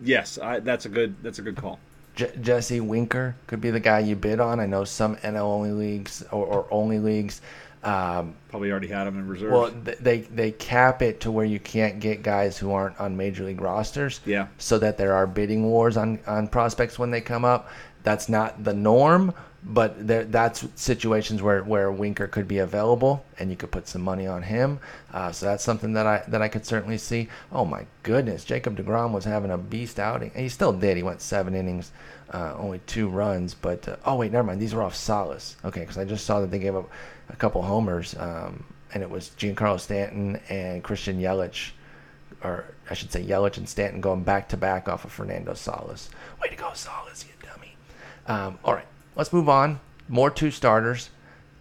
yes, I, that's a good that's a good call. J- Jesse Winker could be the guy you bid on. I know some NL only leagues or, or only leagues. Um, Probably already had them in reserve. well, they they cap it to where you can't get guys who aren't on major league rosters. Yeah. So that there are bidding wars on on prospects when they come up. That's not the norm, but there, that's situations where, where Winker could be available, and you could put some money on him. Uh, so that's something that I that I could certainly see. Oh my goodness, Jacob Degrom was having a beast outing. He still did. He went seven innings, uh, only two runs. But uh, oh wait, never mind. These were off Salas. Okay, because I just saw that they gave up a couple homers, um, and it was Giancarlo Stanton and Christian Yelich or I should say Yelich and Stanton going back to back off of Fernando Salas. Way to go, Salas, you dummy. Um, all right, let's move on. More two starters.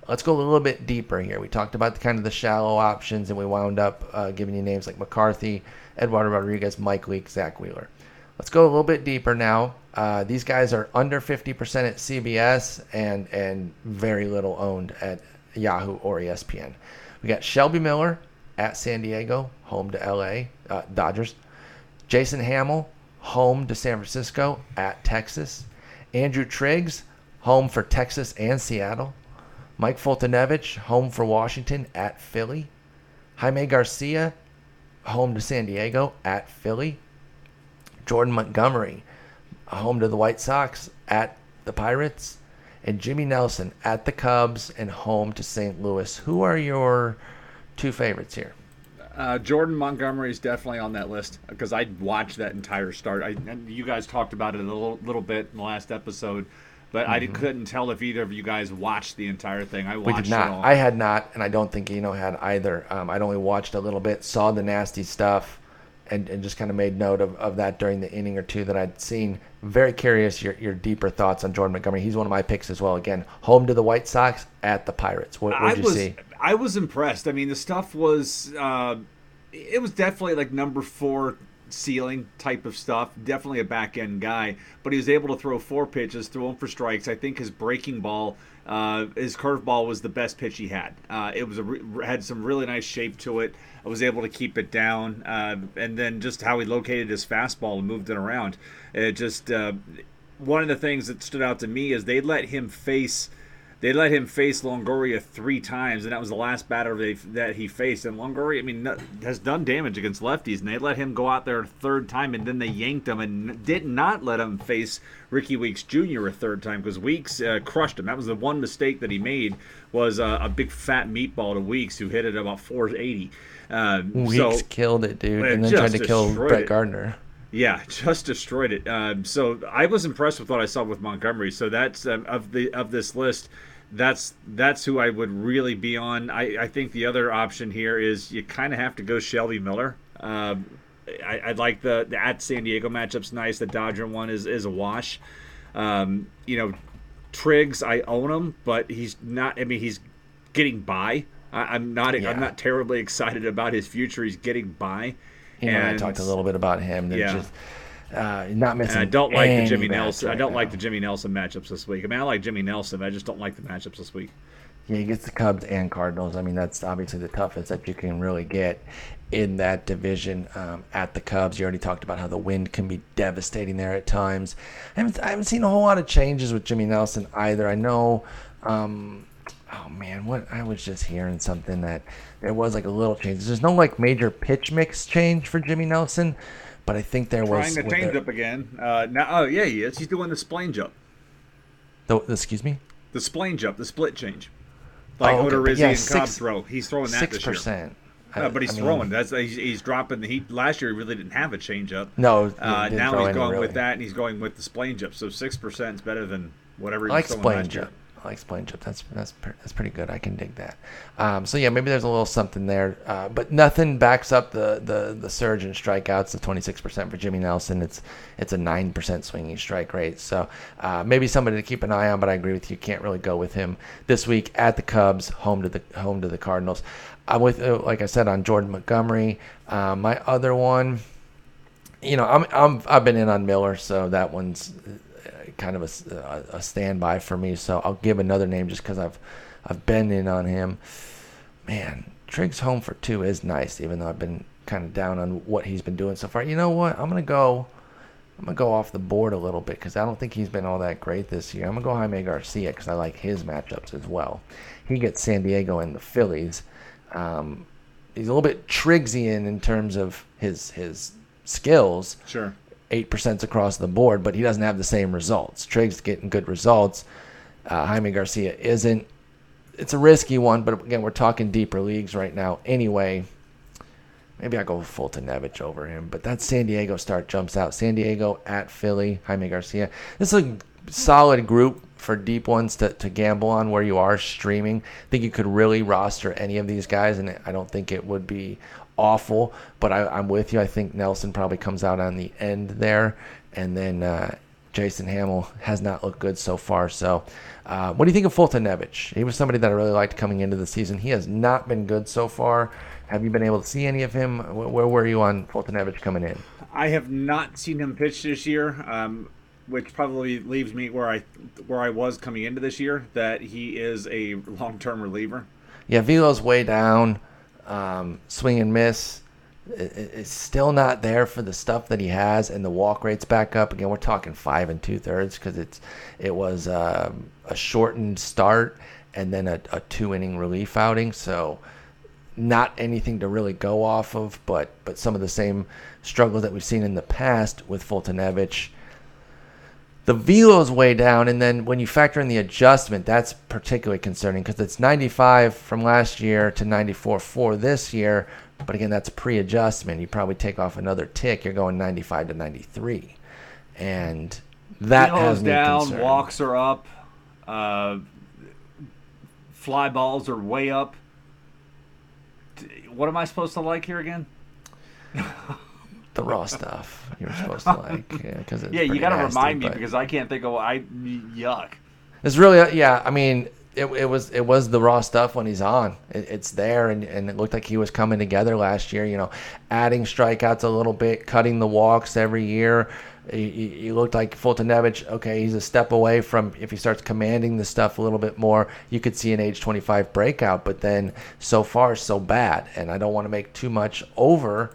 Let's go a little bit deeper here. We talked about the kind of the shallow options, and we wound up uh, giving you names like McCarthy, Eduardo Rodriguez, Mike Leake, Zack Wheeler. Let's go a little bit deeper now. Uh, these guys are under 50% at CBS and and very little owned at Yahoo or ESPN. We got Shelby Miller at San Diego, home to LA uh, Dodgers. Jason Hammel, home to San Francisco at Texas. Andrew Triggs, home for Texas and Seattle. Mike Foltynewicz, home for Washington at Philly. Jaime Garcia, home to San Diego at Philly. Jordan Montgomery, home to the White Sox at the Pirates. And Jimmy Nelson at the Cubs and home to St. Louis. Who are your two favorites here? Uh, Jordan Montgomery is definitely on that list because I watched that entire start. I, and you guys talked about it a little, little bit in the last episode, but I couldn't tell if either of you guys watched the entire thing. I watched Mm-hmm. We did it not. all. I had not, and I don't think Eno had either. Um, I'd only watched a little bit, saw the nasty stuff, and, and just kind of made note of, of that during the inning or two that I'd seen. Very curious your, your deeper thoughts on Jordan Montgomery. He's one of my picks as well. Again, home to the White Sox at the Pirates. What did you was see? I was impressed. I mean, the stuff was uh, it was definitely like number four ceiling type of stuff. Definitely a back end guy, but he was able to throw four pitches, throw them for strikes. I think his breaking ball, uh, his curveball was the best pitch he had. Uh, it was re- had some really nice shape to it. I was able to keep it down, uh, and then just how he located his fastball and moved it around. It just uh, one of the things that stood out to me is they let him face they let him face Longoria three times, and that was the last batter they, that he faced. And Longoria, I mean, has done damage against lefties, and they let him go out there a third time, and then they yanked him and did not let him face Rickie Weeks Jr. a third time because Weeks uh, crushed him. That was the one mistake that he made was uh, a big fat meatball to Weeks, who hit it about 480. Uh, Weeks so, killed it, dude, and then tried to kill Brett it. Gardner. yeah, just destroyed it. Um, so I was impressed with what I saw with Montgomery. So that's um, of the of this list. That's that's who I would really be on. I, I think the other option here is you kind of have to go Shelby Miller. Um, I, I like the, the at San Diego matchup's nice. The Dodger one is is a wash. Um, you know, Triggs I own him, but he's not. I mean, he's getting by. I, I'm not. Yeah. I'm not terribly excited about his future. He's getting by. You know, I talked a little bit about him. Yeah. just uh, not missing. And I don't like the Jimmy Nelson. I don't now. like the Jimmy Nelson matchups this week. I mean, I like Jimmy Nelson. I just don't like the matchups this week. Yeah, he gets the Cubs and Cardinals. I mean, that's obviously the toughest that you can really get in that division um, at the Cubs. You already talked about how the wind can be devastating there at times. I haven't, I haven't seen a whole lot of changes with Jimmy Nelson either. I know, um, oh man, what I was just hearing something that there was like a little change. There's no like major pitch mix change for Jimmy Nelson, but I think there was. Trying with change the- up again. Uh, now, oh yeah, he is. He's doing the spline jump, the- excuse me? the spline jump, the split change, like Oh, okay, Odorizzi yeah, and Cobb throw. He's throwing that Six this year. percent. No, but he's throwing. That's he's, he's dropping. He last year he really didn't have a changeup. No, Uh, now he's going really. with that, and he's going with the spline jump. So six percent is better than whatever he I like was throwing spline last year. Jump. likes playing chip. That's that's that's pretty good. I can dig that. Um, so yeah, maybe there's a little something there, uh, but nothing backs up the the the surge in strikeouts. The 26% for Jimmy Nelson. It's it's a nine percent swinging strike rate. So uh, maybe somebody to keep an eye on. But I agree with you. Can't really go with him this week at the Cubs, home to the home to the Cardinals. I'm with uh, like I said on Jordan Montgomery. Uh, my other one you know, I'm I'm I've been in on Miller, so that one's kind of a, a standby for me. So I'll give another name just because I've I've been in on him. Man, Triggs home for two is nice, even though I've been kind of down on what he's been doing so far. You know what? I'm gonna go. I'm gonna go off the board a little bit because I don't think he's been all that great this year. I'm gonna go Jaime Garcia because I like his matchups as well. He gets San Diego and the Phillies. Um, he's a little bit Triggsian in terms of his his skills. Sure eight percent across the board, but he doesn't have the same results. Triggs getting good results. Uh, Jaime Garcia isn't. It's a risky one, but again, we're talking deeper leagues right now. Anyway, maybe I go with Foltynewicz over him, but that San Diego start jumps out. San Diego at Philly, Jaime Garcia. This is a solid group for deep ones to, to gamble on where you are streaming. I think you could really roster any of these guys, and I don't think it would be awful, but I, am with you. I think Nelson probably comes out on the end there, and then uh, Jason Hammel has not looked good so far. So, uh, what do you think of Foltynewicz? He was somebody that I really liked coming into the season. He has not been good so far. Have you been able to see any of him? Where were you on Foltynewicz coming in? I have not seen him pitch this year, um, which probably leaves me where I where I was coming into this year. That he is a long term reliever. Yeah, velo's way down um, swing and miss. it's still not there for the stuff that he has, and the walk rate's back up again. We're talking five and two thirds because it's it was um, a shortened start and then a, a two inning relief outing, so not anything to really go off of, but but some of the same struggles that we've seen in the past with Foltynewicz the velo is way down, and then when you factor in the adjustment, that's particularly concerning because it's 95 from last year to 94 for this year. But again, that's pre-adjustment. You probably take off another tick. You're going 95 to 93, and that has me down. Concerned. Walks are up. Uh, fly balls are way up. What am I supposed to like here again? the raw stuff you're supposed to like. Yeah, because yeah, you got to remind me because I can't think of I yuck. It's really uh, yeah. I mean, it, it was it was the raw stuff when he's on. It, it's there, and, and it looked like he was coming together last year. You know, adding strikeouts a little bit, cutting the walks every year. He, he looked like Foltynewicz. Okay, he's a step away from if he starts commanding the stuff a little bit more, you could see an age 25 breakout. But then so far so bad, and I don't want to make too much over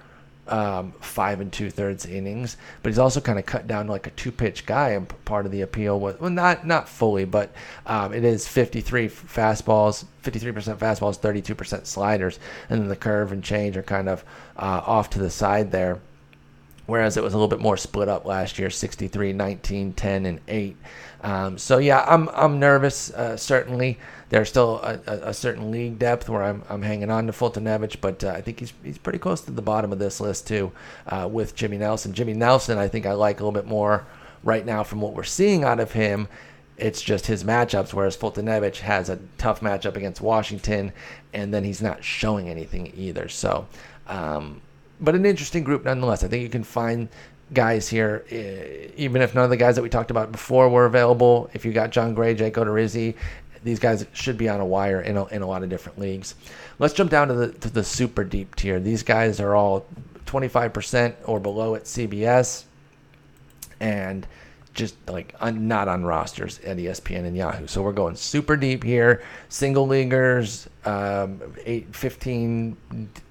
um, five and two thirds innings, but he's also kind of cut down to like a two pitch guy. And part of the appeal was well, not not fully, but um, it is 53 fastballs, 53% fastballs, 32% sliders, and then the curve and change are kind of uh, off to the side there. Whereas it was a little bit more split up last year 63, 19, 10, and 8. Um, so, yeah, I'm, I'm nervous, uh, certainly there's still a, a, certain league depth where I'm, I'm hanging on to Foltynewicz, but uh, I think he's he's pretty close to the bottom of this list too, uh, with Jimmy Nelson. Jimmy Nelson, I think I like a little bit more right now from what we're seeing out of him. It's just his matchups, whereas Foltynewicz has a tough matchup against Washington, and then he's not showing anything either. So, um, but an interesting group nonetheless. I think you can find guys here, even if none of the guys that we talked about before were available. If you got Jon Gray, Jake Odorizzi, these guys should be on a wire in a, in a lot of different leagues. Let's jump down to the to the super deep tier. These guys are all 25% or below at CBS, and just like not on rosters at ESPN and Yahoo. So we're going super deep here. Single leaguers, um, eight, 15,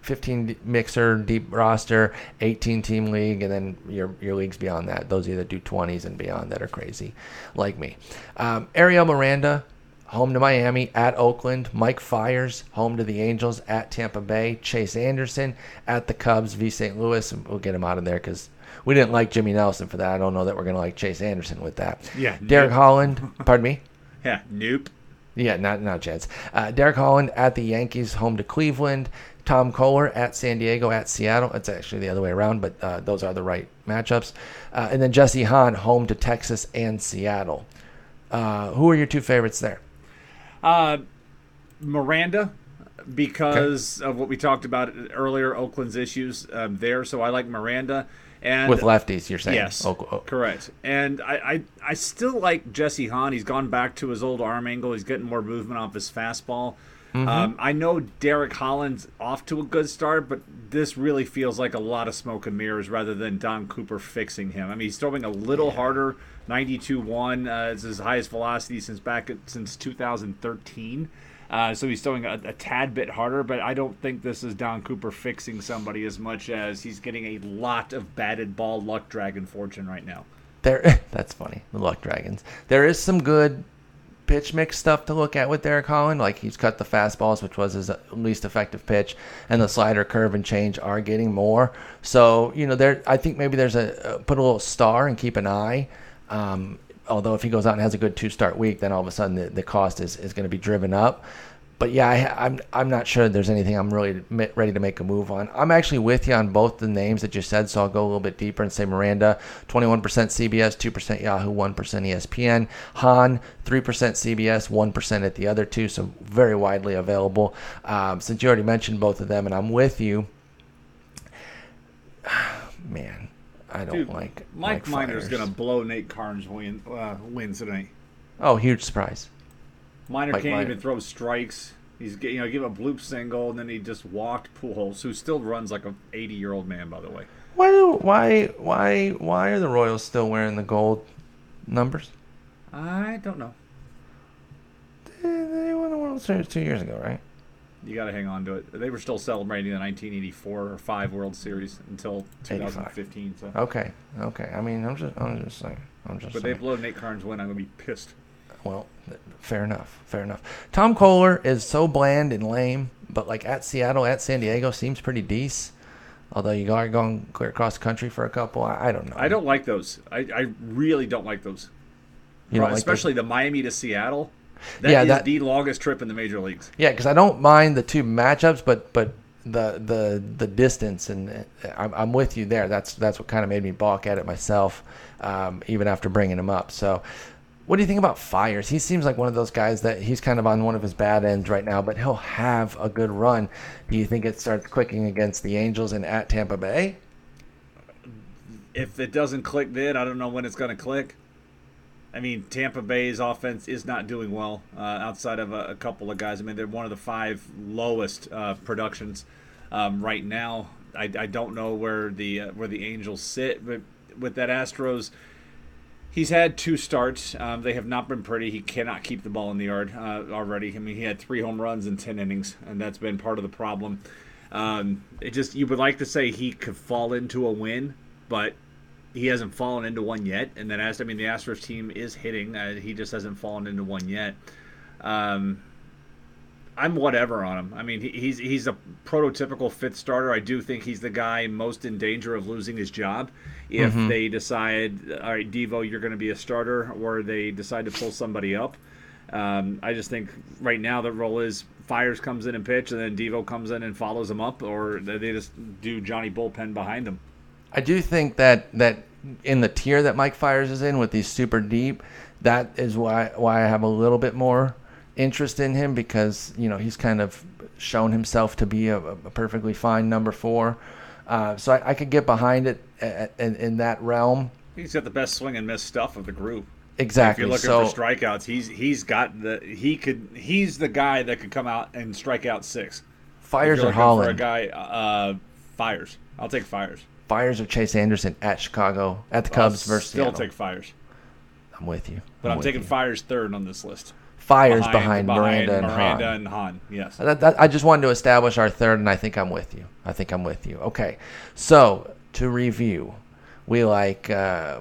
15 mixer deep roster, 18 team league, and then your your leagues beyond that. Those either do 20s and beyond that are crazy, like me. Um, Ariel Miranda home to Miami, at Oakland. Mike Fiers, home to the Angels, at Tampa Bay. Chase Anderson, at the Cubs, v. St. Louis. We'll get him out of there because we didn't like Jimmy Nelson for that. I don't know that we're going to like Chase Anderson with that. Yeah. Derek nope. Holland, pardon me? Yeah, nope. Yeah, not not chance. Uh, Derek Holland at the Yankees, home to Cleveland. Tom Koehler at San Diego, at Seattle. It's actually the other way around, but uh, those are the right matchups. Uh, and then Jesse Hahn, home to Texas and Seattle. Uh, who are your two favorites there? Uh, Miranda, because of what we talked about earlier, Oakland's issues um, there. So I like Miranda. And With lefties, you're saying? Yes, Oh, oh. correct. And I, I, I still like Jesse Hahn. He's gone back to his old arm angle. He's getting more movement off his fastball. Um, I know Derek Holland's off to a good start, but this really feels like a lot of smoke and mirrors rather than Don Cooper fixing him. I mean, he's throwing a little harder. 92-1 uh, is his highest velocity since back since 2013. Uh, so he's throwing a, a tad bit harder, but I don't think this is Don Cooper fixing somebody as much as he's getting a lot of batted ball luck dragon fortune right now. There, that's funny. The Luck Dragons. There is some good pitch mix stuff to look at with Derek Holland. Like he's cut the fastballs, which was his least effective pitch, and the slider, curve, and change are getting more. So you know, there. I think maybe there's a uh, put a little star and keep an eye. Um, although if he goes out and has a good two start week, then all of a sudden the, the cost is, is going to be driven up. But yeah, I, I'm I'm not sure there's anything I'm really ready to make a move on. I'm actually with you on both the names that you said, so I'll go a little bit deeper and say Miranda, 21% CBS, 2% Yahoo, 1% ESPN. Hahn, 3% CBS, 1% at the other two, so very widely available. Um, since you already mentioned both of them, and I'm with you, man, I don't Dude, like Mike Minor's going to blow Nate Karns win, uh, wins tonight. Oh, huge surprise. Minor Mike can't even throw strikes. He's you know give a bloop single and then he just walked Pujols, who still runs like a 80 year old man by the way. Why do why why why are the Royals still wearing the gold numbers? I don't know. They, they won the World Series two years ago, right? You got to hang on to it. They were still celebrating the 1984 or five World Series until 2015. So, Okay, okay. I mean, I'm just I'm just saying. I'm just but they saying. blow Nate Karns win, I'm gonna be pissed. Well, fair enough. Fair enough. Tom Koehler is so bland and lame, but like at Seattle, at San Diego, seems pretty decent. Although you are going clear across the country for a couple, I, I don't know. I don't like those. I, I really don't like those. You don't like Especially the Miami to Seattle. That is Yeah, that- the longest trip in the major leagues. Yeah, because I don't mind the two matchups, but but the the the distance and uh, I'm, I'm with you there. That's that's what kind of made me balk at it myself, um, even after bringing him up. So, what do you think about Fiers? He seems like one of those guys that he's kind of on one of his bad ends right now, but he'll have a good run. Do you think it starts clicking against the Angels and at Tampa Bay? if it doesn't click then, I don't know when it's going to click. I mean, Tampa Bay's offense is not doing well uh, outside of a, a couple of guys. I mean, they're one of the five lowest uh, productions um, right now. I, I don't know where the uh, where the Angels sit, but with that Astros, he's had two starts. Um, they have not been pretty. He cannot keep the ball in the yard uh, already. I mean, he had three home runs in ten innings, and that's been part of the problem. Um, it just you would like to say he could fall into a win, but he hasn't fallen into one yet. And then, as I mean, the Astros team is hitting. Uh, he just hasn't fallen into one yet. Um, I'm whatever on him. I mean, he, he's he's a prototypical fifth starter. I do think he's the guy most in danger of losing his job if they decide, all right, Devo, you're going to be a starter, or they decide to pull somebody up. Um, I just think right now the role is Fiers comes in and pitch, and then Devo comes in and follows him up, or they just do Johnny bullpen behind him. I do think that that in the tier that Mike Fiers is in with these super deep, that is why why I have a little bit more interest in him because you know he's kind of shown himself to be a, a perfectly fine number four. Uh, so I, I could get behind it in, in that realm. He's got the best swing and miss stuff of the group. Exactly. If you're looking so for strikeouts, he's he's got the he could he's the guy that could come out and strike out six. If Fiers you're or looking for a guy uh, Fiers. I'll take Fiers. Fiers or Chase Anderson at Chicago at the Cubs I'll versus still Seattle. take Fiers, I'm with you. but I'm, with taking you. Fiers third on this list. Fiers behind, Miranda and Miranda Hahn. and Hahn. Yes. That, that, I just wanted to establish our third, and I think I'm with you. I think I'm with you. Okay, so to review, we like uh,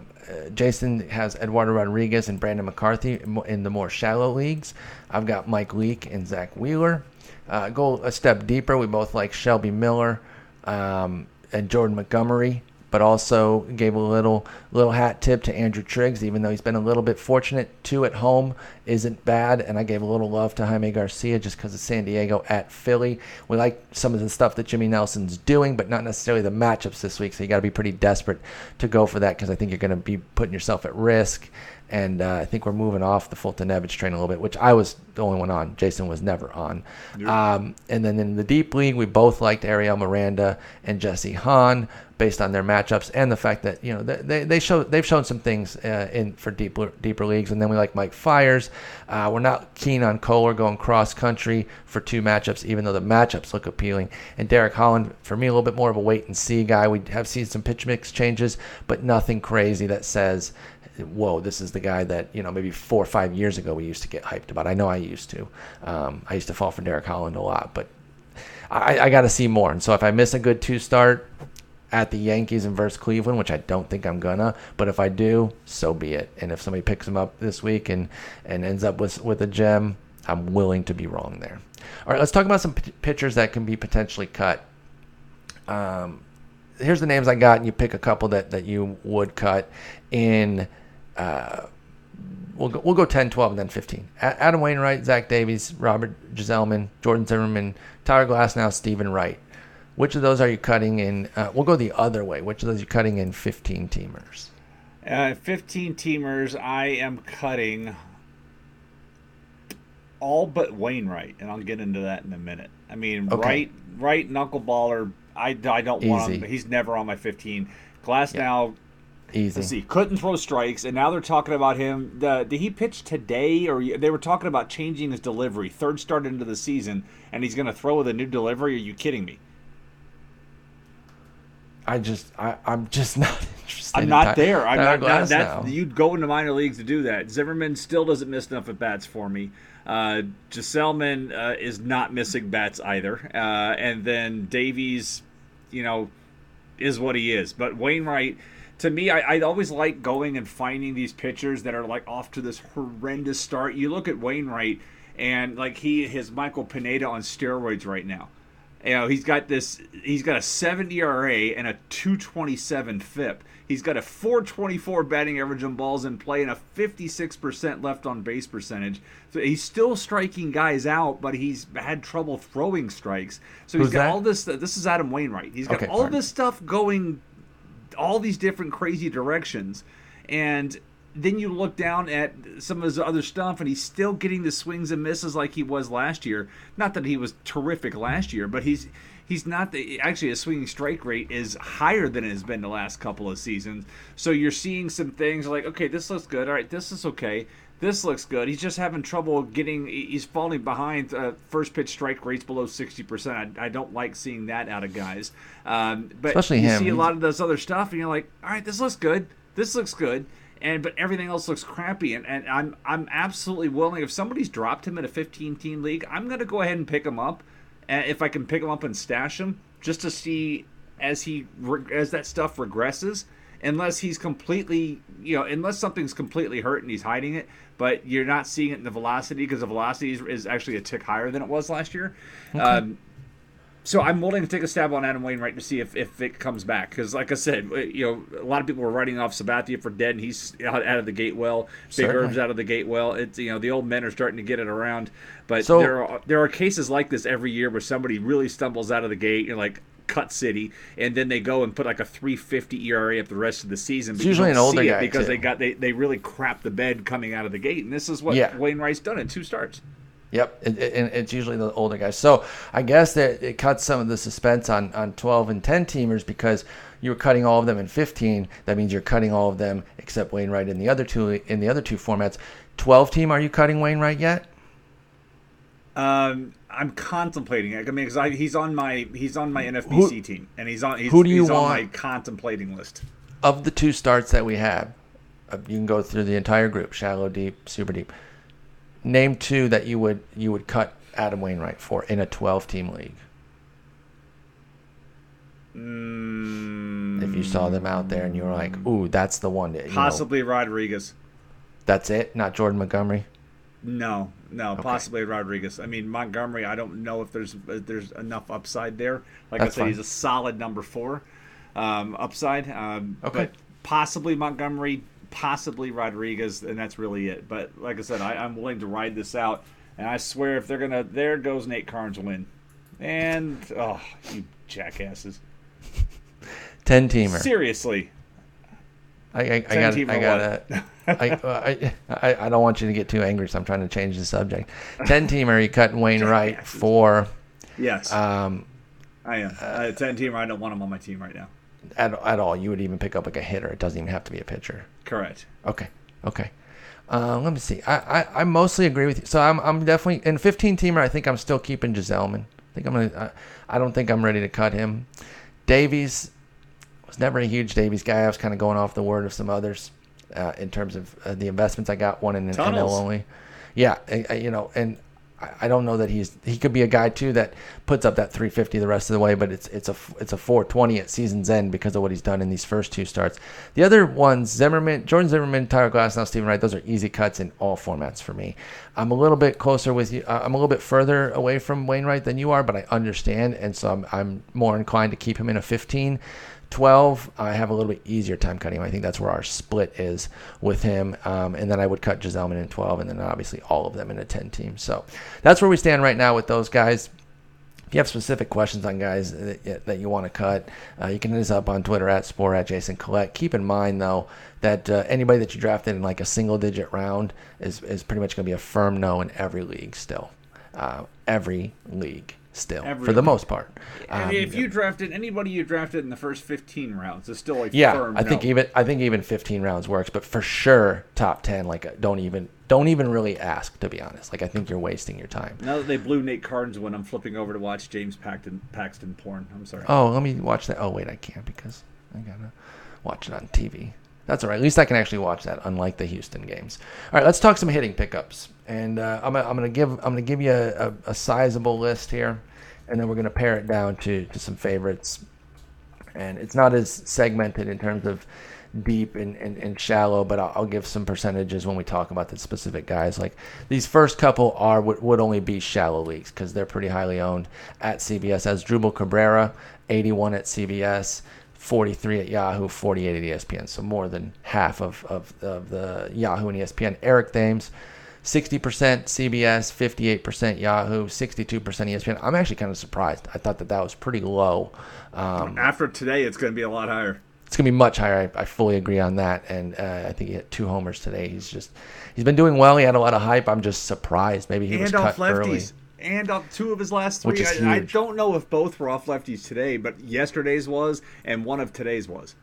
Jason has Eduardo Rodriguez and Brandon McCarthy in in the more shallow leagues. I've got Mike Leake and Zack Wheeler. Uh, go a step deeper. We both like Shelby Miller um, and Jordan Montgomery, but also gave a little little hat tip to Andrew Triggs, even though he's been a little bit fortunate. Two at home isn't bad, and I gave a little love to Jaime Garcia just because of San Diego at Philly. We like some of the stuff that Jimmy Nelson's doing, but not necessarily the matchups this week. So you got to be pretty desperate to go for that because I think you're going to be putting yourself at risk. And uh, I think we're moving off the Foltynewicz train a little bit, which I was the only one on. Jason was never on. Um, and then in the deep league, we both liked Ariel Miranda and Jesse Hahn based on their matchups and the fact that you know they they show they've shown some things uh, in for deeper deeper leagues. And then we like Mike Fiers. Uh, we're not keen on Koehler going cross country for two matchups, even though the matchups look appealing. And Derek Holland, for me, a little bit more of a wait and see guy. We have seen some pitch mix changes, but nothing crazy that says whoa, this is the guy that you know maybe four or five years ago we used to get hyped about. I know I used to. Um, I used to fall for Derek Holland a lot, but I, I got to see more. And so if I miss a good two start at the Yankees and versus Cleveland, which I don't think I'm gonna, but if I do, so be it. And if somebody picks him up this week and and ends up with with a gem, I'm willing to be wrong there. All right, let's talk about some p- pitchers that can be potentially cut. Um, here's the names I got, and you pick a couple that, that you would cut in uh, we'll go, we'll go 10, 12, and then 15. A- Adam Wainwright, Zach Davies, Robert Gsellman, Jordan Zimmermann, Tyler Glasnow, Steven Wright. Which of those are you cutting in? Uh, we'll go the other way. Which of those are you cutting in 15 teamers? Uh, 15 teamers, I am cutting all but Wainwright, and I'll get into that in a minute. I mean, okay. right, right knuckleballer. I, I don't Easy. want him. He's never on my 15. Glass yeah. now Easy. Let's see, couldn't throw strikes, and now they're talking about him. The, did he pitch today, or they were talking about changing his delivery? Third start into the season, and he's going to throw with a new delivery? Are you kidding me? I just, I, am just not interested. I'm not there. I'm not. That, that's, you'd go into minor leagues to do that. Zimmermann still doesn't miss enough at bats for me. Uh, uh, is not missing bats either, uh, and then Davies, you know, is what he is. But Wainwright to me, I, I always like going and finding these pitchers that are like off to this horrendous start. You look at Wainwright, and like he has Michael Pineda on steroids right now. You know, he's got this. He's got a 7 ERA and a 227 FIP. He's got a 424 batting average on balls in play and a 56% left on base percentage. So he's still striking guys out, but he's had trouble throwing strikes. So he's Who's got that? all this. This is Adam Wainwright. He's got okay, all fine. this stuff going all these different crazy directions. And then you look down at some of his other stuff, and he's still getting the swings and misses like he was last year. Not that he was terrific last year, but he's he's not the actually his swinging strike rate is higher than it has been the last couple of seasons. So you're seeing some things like, okay, this looks good. All right, this is okay this looks good. He's just having trouble getting. He's falling behind uh, first pitch strike rates below sixty percent. I, I, don't like seeing that out of guys. Um, but Especially you him. see a lot of this other stuff, and you're like, all right, this looks good. This looks good. And but everything else looks crappy. And, and I'm I'm absolutely willing. If somebody's dropped him in a 15 team league, I'm gonna go ahead and pick him up. And if I can pick him up and stash him, just to see as he as that stuff regresses unless he's completely, you know, unless something's completely hurt and he's hiding it, but you're not seeing it in the velocity because the velocity is, is, actually a tick higher than it was last year. Okay. Um, so I'm willing to take a stab on Adam Wainwright to see if, if it comes back because, like I said, you know, a lot of people were writing off Sabathia for dead, and he's out, out of the gate well. Big Herb's out of the gate well. It's you know the old men are starting to get it around, but so, there are there are cases like this every year where somebody really stumbles out of the gate. You're like, cut city, and then they go and put like a 350 ERA up the rest of the season. It's usually an older guy because too. they got they, they really crap the bed coming out of the gate, and this is what yeah. Wainwright's done in two starts. Yep, and it, it, it's usually the older guys. So I guess that it cuts some of the suspense on, on 12 and 10 teamers because you were cutting all of them in 15. That means you're cutting all of them except Wainwright in the other two in the other two formats. 12 team, are you cutting Wainwright yet? Um, I'm contemplating it. I mean, because he's on my he's on my NFBC who, team, and he's on he's, who do you want, on my contemplating list. Of the two starts that we have, uh, you can go through the entire group: shallow, deep, super deep. Name two that you would you would cut Adam Wainwright for in a 12 team league. Mm, if you saw them out there and you were like, "Ooh, that's the one." possibly know, Rodriguez. That's it, not Jordan Montgomery. No, no, okay. possibly Rodriguez. I mean Montgomery. I don't know if there's if there's enough upside there. Like That's I said, fine. he's a solid number four um, upside. Um, okay. But possibly Montgomery, possibly Rodriguez, and that's really it. But like I said, I, I'm willing to ride this out, and I swear if they're gonna, there goes Nate Karns win, and oh, you jackasses. Ten teamer. Seriously. I, I, got I got I, I, I, I don't want you to get too angry, so I'm trying to change the subject. Ten teamer, you cut Wainwright for Yes, um, I am. Uh, ten teamer. I don't want him on my team right now. at, at all. You would even pick up like a hitter. It doesn't even have to be a pitcher. Correct. Okay. Okay. Uh, let me see. I, I, I mostly agree with you. So I'm, I'm definitely in 15 teamer. I think I'm still keeping Gsellman. I think I'm gonna. I, I don't think I'm ready to cut him. Davies was never a huge Davies guy. I was kind of going off the word of some others uh, in terms of uh, the investments I got. One in NL only. Yeah, I, I- you know, and I, I don't know that he's he could be a guy too that puts up that 350 the rest of the way, but it's it's a it's a 420 at season's end because of what he's done in these first two starts. The other ones, Zimmermann, Jordan Zimmermann, Tyler Glass, now Steven Wright, those are easy cuts in all formats for me. I'm a little bit closer with you. uh, I'm a little bit further away from Wainwright than you are, but I understand, and so I'm I'm more inclined to keep him in a 15. 12, I have a little bit easier time cutting him. I think that's where our split is with him. Um, and then I would cut Gsellman in 12, and then obviously all of them in a 10 team. So that's where we stand right now with those guys. If you have specific questions on guys that, that you want to cut, uh, you can hit us up on Twitter at Sporer at Jason Collette. Keep in mind though that uh, anybody that you drafted in like a single digit round is is pretty much going to be a firm no in every league still, uh, every league still Every for the most part. Um, if you drafted anybody you drafted in the first 15 rounds, is still a yeah, firm I think no. even I think even 15 rounds works, but for sure top 10 like uh, don't even don't even really ask to be honest. Like I think you're wasting your time. Now that they blew Nate Karns when I'm flipping over to watch James Paxton, Paxton porn. I'm sorry. Oh, let me watch that. Oh, wait, I can't because I gotta watch it on TV. That's all right. At least I can actually watch that, unlike the Houston games. All right, let's talk some hitting pickups, and uh, I'm, I'm gonna give I'm gonna give you a, a, a sizable list here, and then we're gonna pare it down to to some favorites. And it's not as segmented in terms of deep and, and, and shallow, but I'll, I'll give some percentages when we talk about the specific guys. Like these first couple are would, would only be shallow leagues because they're pretty highly owned at CBS. Asdrubal Cabrera, 81 at CBS, 43 at Yahoo, 48 at ESPN. So more than half of, of, of the Yahoo and ESPN. Eric Thames. 60% CBS, 58% Yahoo, 62% ESPN. I'm actually kind of surprised. I thought that that was pretty low. Um, After today, it's going to be a lot higher. it's gonna be much higher. I, I fully agree on that, and uh, I think he hit two homers today. He's just he's been doing well. He had a lot of hype. I'm just surprised. Maybe he was and off cut lefties. early. And off two of his last three. I, I don't know if both were off lefties today, but yesterday's was, and one of today's was.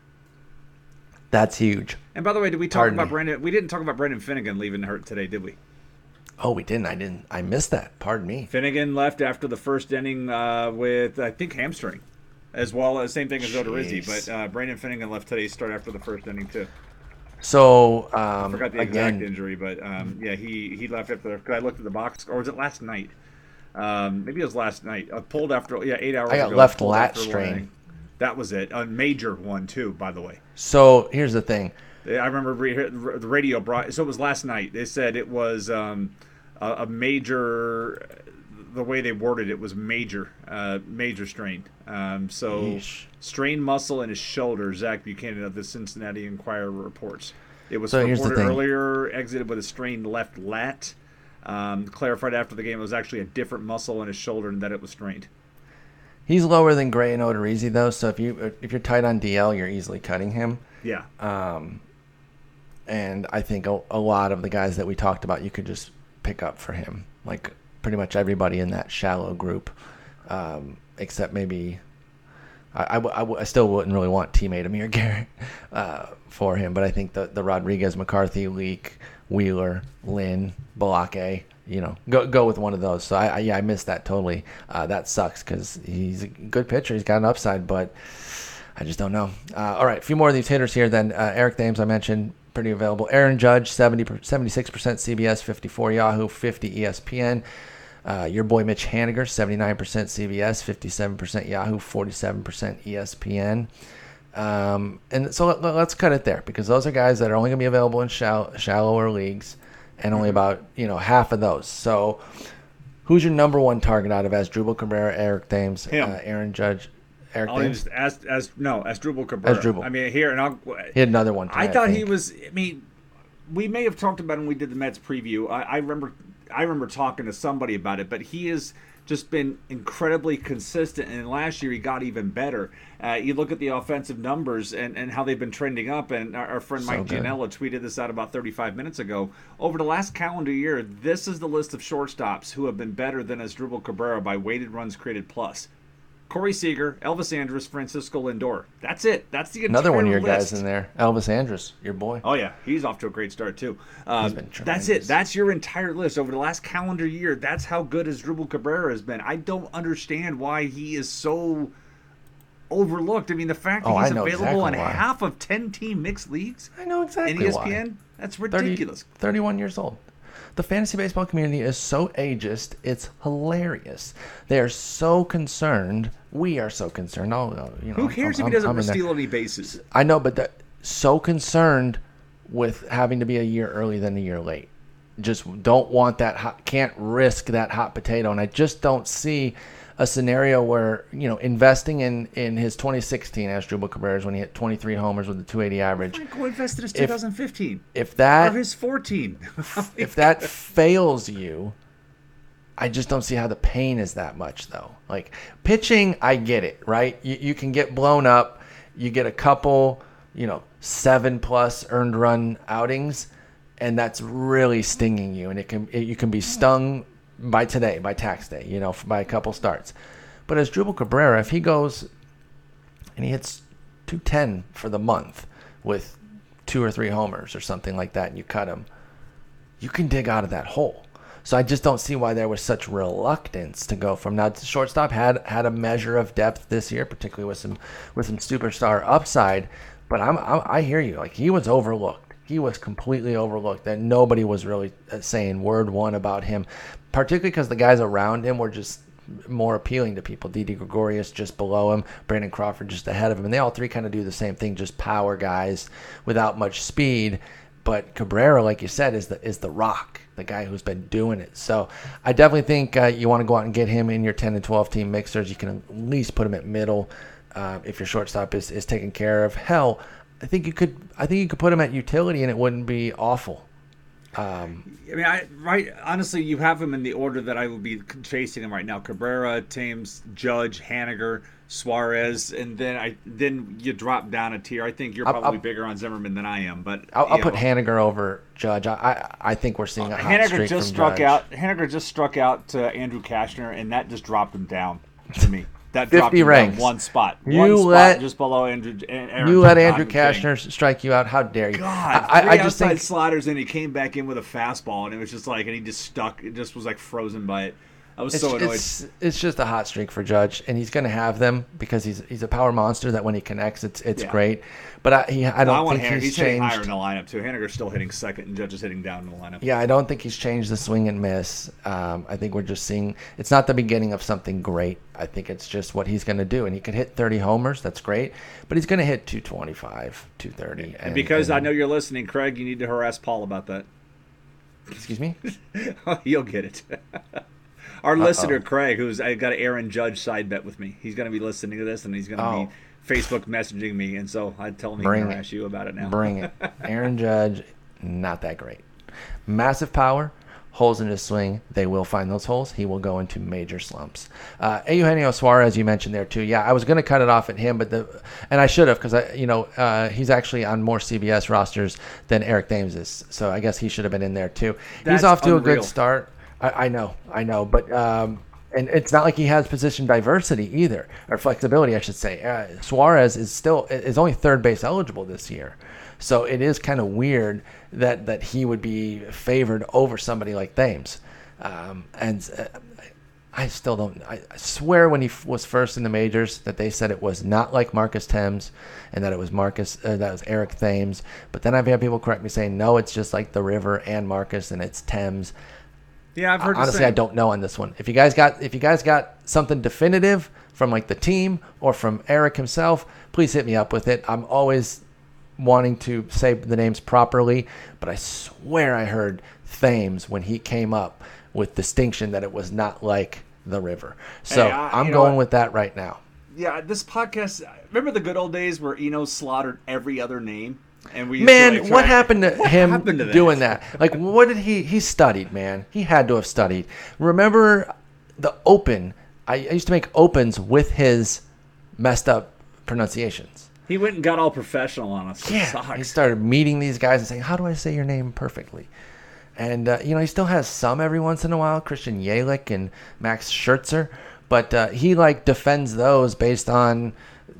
That's huge. And by the way, did we talk Pardon about me. Brandon? We didn't talk about Brandon Finnegan leaving hurt today, did we? Oh, we didn't. I didn't. I missed that. Pardon me. Finnegan left after the first inning uh, with I think hamstring, as well as same thing as Odorizzi. But uh, Brandon Finnegan left today start after the first inning too. So um, I forgot the exact again, injury, but um, yeah, he he left after. Cause I looked at the box, or was it last night? Um, maybe it was last night. Uh, pulled after yeah eight hours. I got ago, left lat strain. That was it. A major one too, by the way. so here's the thing. I remember the radio brought. So it was last night. They said it was um, a, a major. The way they worded it was major, uh, major strain. Um, so Yeesh. strained muscle in his shoulder. Zach Buchanan of the Cincinnati Enquirer reports. It was So reported earlier. Exited with a strained left lat. Um, clarified after the game it was actually a different muscle in his shoulder and that it was strained. He's lower than Gray and Odorizzi though. So if you if you're tight on DL, you're easily cutting him. Yeah. Um, and I think a, a lot of the guys that we talked about, you could just pick up for him. Like pretty much everybody in that shallow group, um, except maybe I, I, w- I w- I still wouldn't really want teammate Amir Garrett uh, for him. But I think the the Rodriguez, McCarthy, Leake, Wheeler, Lynn, Balake, you know, go go with one of those. So I, I yeah, I missed that totally. Uh, that sucks because he's a good pitcher. He's got an upside, but. I just don't know. Uh, all right, a few more of these hitters here. Then uh, Eric Thames, I mentioned, pretty available. Aaron Judge, 70, 76% CBS, 54 Yahoo, 50 ESPN. Uh, your boy Mitch Haniger, 79% CBS, 57% Yahoo, 47% ESPN. Um, and so let, us cut it there because those are guys that are only going to be available in shall, shallower leagues, and only about you know half of those. So, who's your number one target out of Asdrubal Cabrera, Eric Thames, uh, Aaron Judge, Eric I'll just as as no Asdrubal Cabrera. Asdrubal. I mean here and I'll. He had another one. I today, thought he was. I mean, we may have talked about it when we did the Mets preview. I, I remember. I remember talking to somebody about it, but he is just been incredibly consistent. And last year he got even better. Uh, you look at the offensive numbers and, and how they've been trending up. And our, our friend So Mike good. Gianella tweeted this out about 35 minutes ago. Over the last calendar year, this is the list of shortstops who have been better than Asdrubal Cabrera by weighted runs created plus. Corey Seager, Elvis Andrus, Francisco Lindor. That's it. That's the Another one of your list. guys in there, Elvis Andrus, your boy. Oh yeah, he's off to a great start too. Um, been that's it. That's your entire list over the last calendar year. That's how good Asdrubal Cabrera has been. I don't understand why he is so overlooked. I mean, the fact that Oh, he's available in exactly why. half of ten team mixed leagues I know in exactly why. ESPN, that's 30 ridiculous. 31 years old. The fantasy baseball community is so ageist, it's hilarious. They are so concerned. We are so concerned. Oh, you know, Who cares I'm- if he doesn't steal any bases? I know, but so concerned with having to be a year early than a year late. Just don't want that hot, can't risk that hot potato. And I just don't see a scenario where, you know, investing in, in his 2016 as Asdrubal Cabrera's when he hit 23 homers with a 280 average. Franco invested his 2015 If or that his 14. if that fails you, I just don't see how the pain is that much though. Like pitching, I get it, right? You, you can get blown up. You get a couple, you know, seven plus earned run outings, and that's really stinging you. And it can it, you can be stung by today, by tax day, you know, by a couple starts. But Asdrubal Cabrera, if he goes and he hits 210 for the month with two or three homers or something like that, and you cut him, you can dig out of that hole. So I just don't see why there was such reluctance to go from now. Shortstop had had a measure of depth this year, particularly with some with some superstar upside. But I'm, I'm I hear you. Like he was overlooked. He was completely overlooked. That nobody was really uh, saying word one about him, particularly because the guys around him were just more appealing to people. Didi Gregorius just below him, Brandon Crawford just ahead of him, and they all three kind of do the same thing, just power guys without much speed. But Cabrera, like you said, is the is the rock, the guy who's been doing it. So I definitely think uh, you want to go out and get him in your 10 and 12 team mixers. You can at least put him at middle uh, if your shortstop is, is taken care of. Hell, I think you could I think you could put him at utility and it wouldn't be awful. Um, I mean, I right. Honestly, you have him in the order that I would be chasing him right now: Cabrera, Thames, Judge, Haniger, Suarez, and then I then you drop down a tier. I think you're probably I'll- bigger on Zimmerman than I am, but I'll, I'll put. Haniger over Judge. I, I I think we're seeing a hot Haniger just struck Judge. out. Haniger just struck out to Andrew Cashner, and that just dropped him down to me. That 50 dropped him ranks. one spot. You one spot let- just below Andrew. Aaron You let Andrew Cashner strike you out. How dare you? God, I, I, just think sliders, and he came back in with a fastball, and it was just like, and he just stuck. It just was like frozen by it. I was It's, so annoyed. it's it's just a hot streak for Judge, and he's going to have them because he's he's a power monster. That when he connects, it's it's Yeah. great. But I he, I don't I want think he's, He's, hitting higher in the lineup too. Haniger's still hitting second, and Judge is hitting down in the lineup. Yeah, I don't think he's changed the swing and miss. Um, I think we're just seeing it's not the beginning of something great. I think it's just what he's going to do, and he could hit 30 homers. That's great, but he's going to hit 225, 230. And because I know you're listening, Craig, you need to harass Paul about that. excuse me. You'll get it. Our listener Craig, who's I got an Aaron Judge side bet with me. He's going to be listening to this, and he's going to Oh. be Facebook messaging me, and so I tell him he Bring can harass you about it now. Bring it. Aaron Judge, not that great. Massive power, holes in his swing. They will find those holes. He will go into major slumps. Uh, Eugenio Suarez, you mentioned there too. Yeah, I was going to cut it off at him, but the and I should have because I, you know, uh, he's actually on more CBS rosters than Eric Thames is. So I guess he should have been in there too. That's he's off to a good start. I, I know, I know, but. Um, and it's not like he has position diversity either, or flexibility, I should say. Uh, Suarez is still is only third base eligible this year, so it is kind of weird that that he would be favored over somebody like Thames. Um, and uh, I still don't. I, swear when he f- was first in the majors that they said it was not like Marcus Thames, and that it was Marcus uh, that was Eric Thames. But then I've had people correct me saying no, it's just like the River and Marcus, and it's Thames. Yeah, I've heard. Honestly. I don't know on this one. If you guys got if you guys got something definitive from like the team or from Eric himself, please hit me up with it. I'm always wanting to say the names properly, but I swear I heard Thames when he came up with distinction that it was not like the river. So Hey, I- I'm going with that right now. Yeah, this podcast. Remember the good old days where Eno slaughtered every other name, and we Man, to, like, what happened to What him happened to doing that? Like, what did he? He studied, man. He had to have studied. Remember, the open. I, I used to make opens with his messed up pronunciations. He went and got all professional on us. Yeah, he started meeting these guys and saying, "How do I say your name perfectly?" And uh, you know, he still has some every once in a while, Christian Yelich and Max Scherzer, but uh, he like defends those based on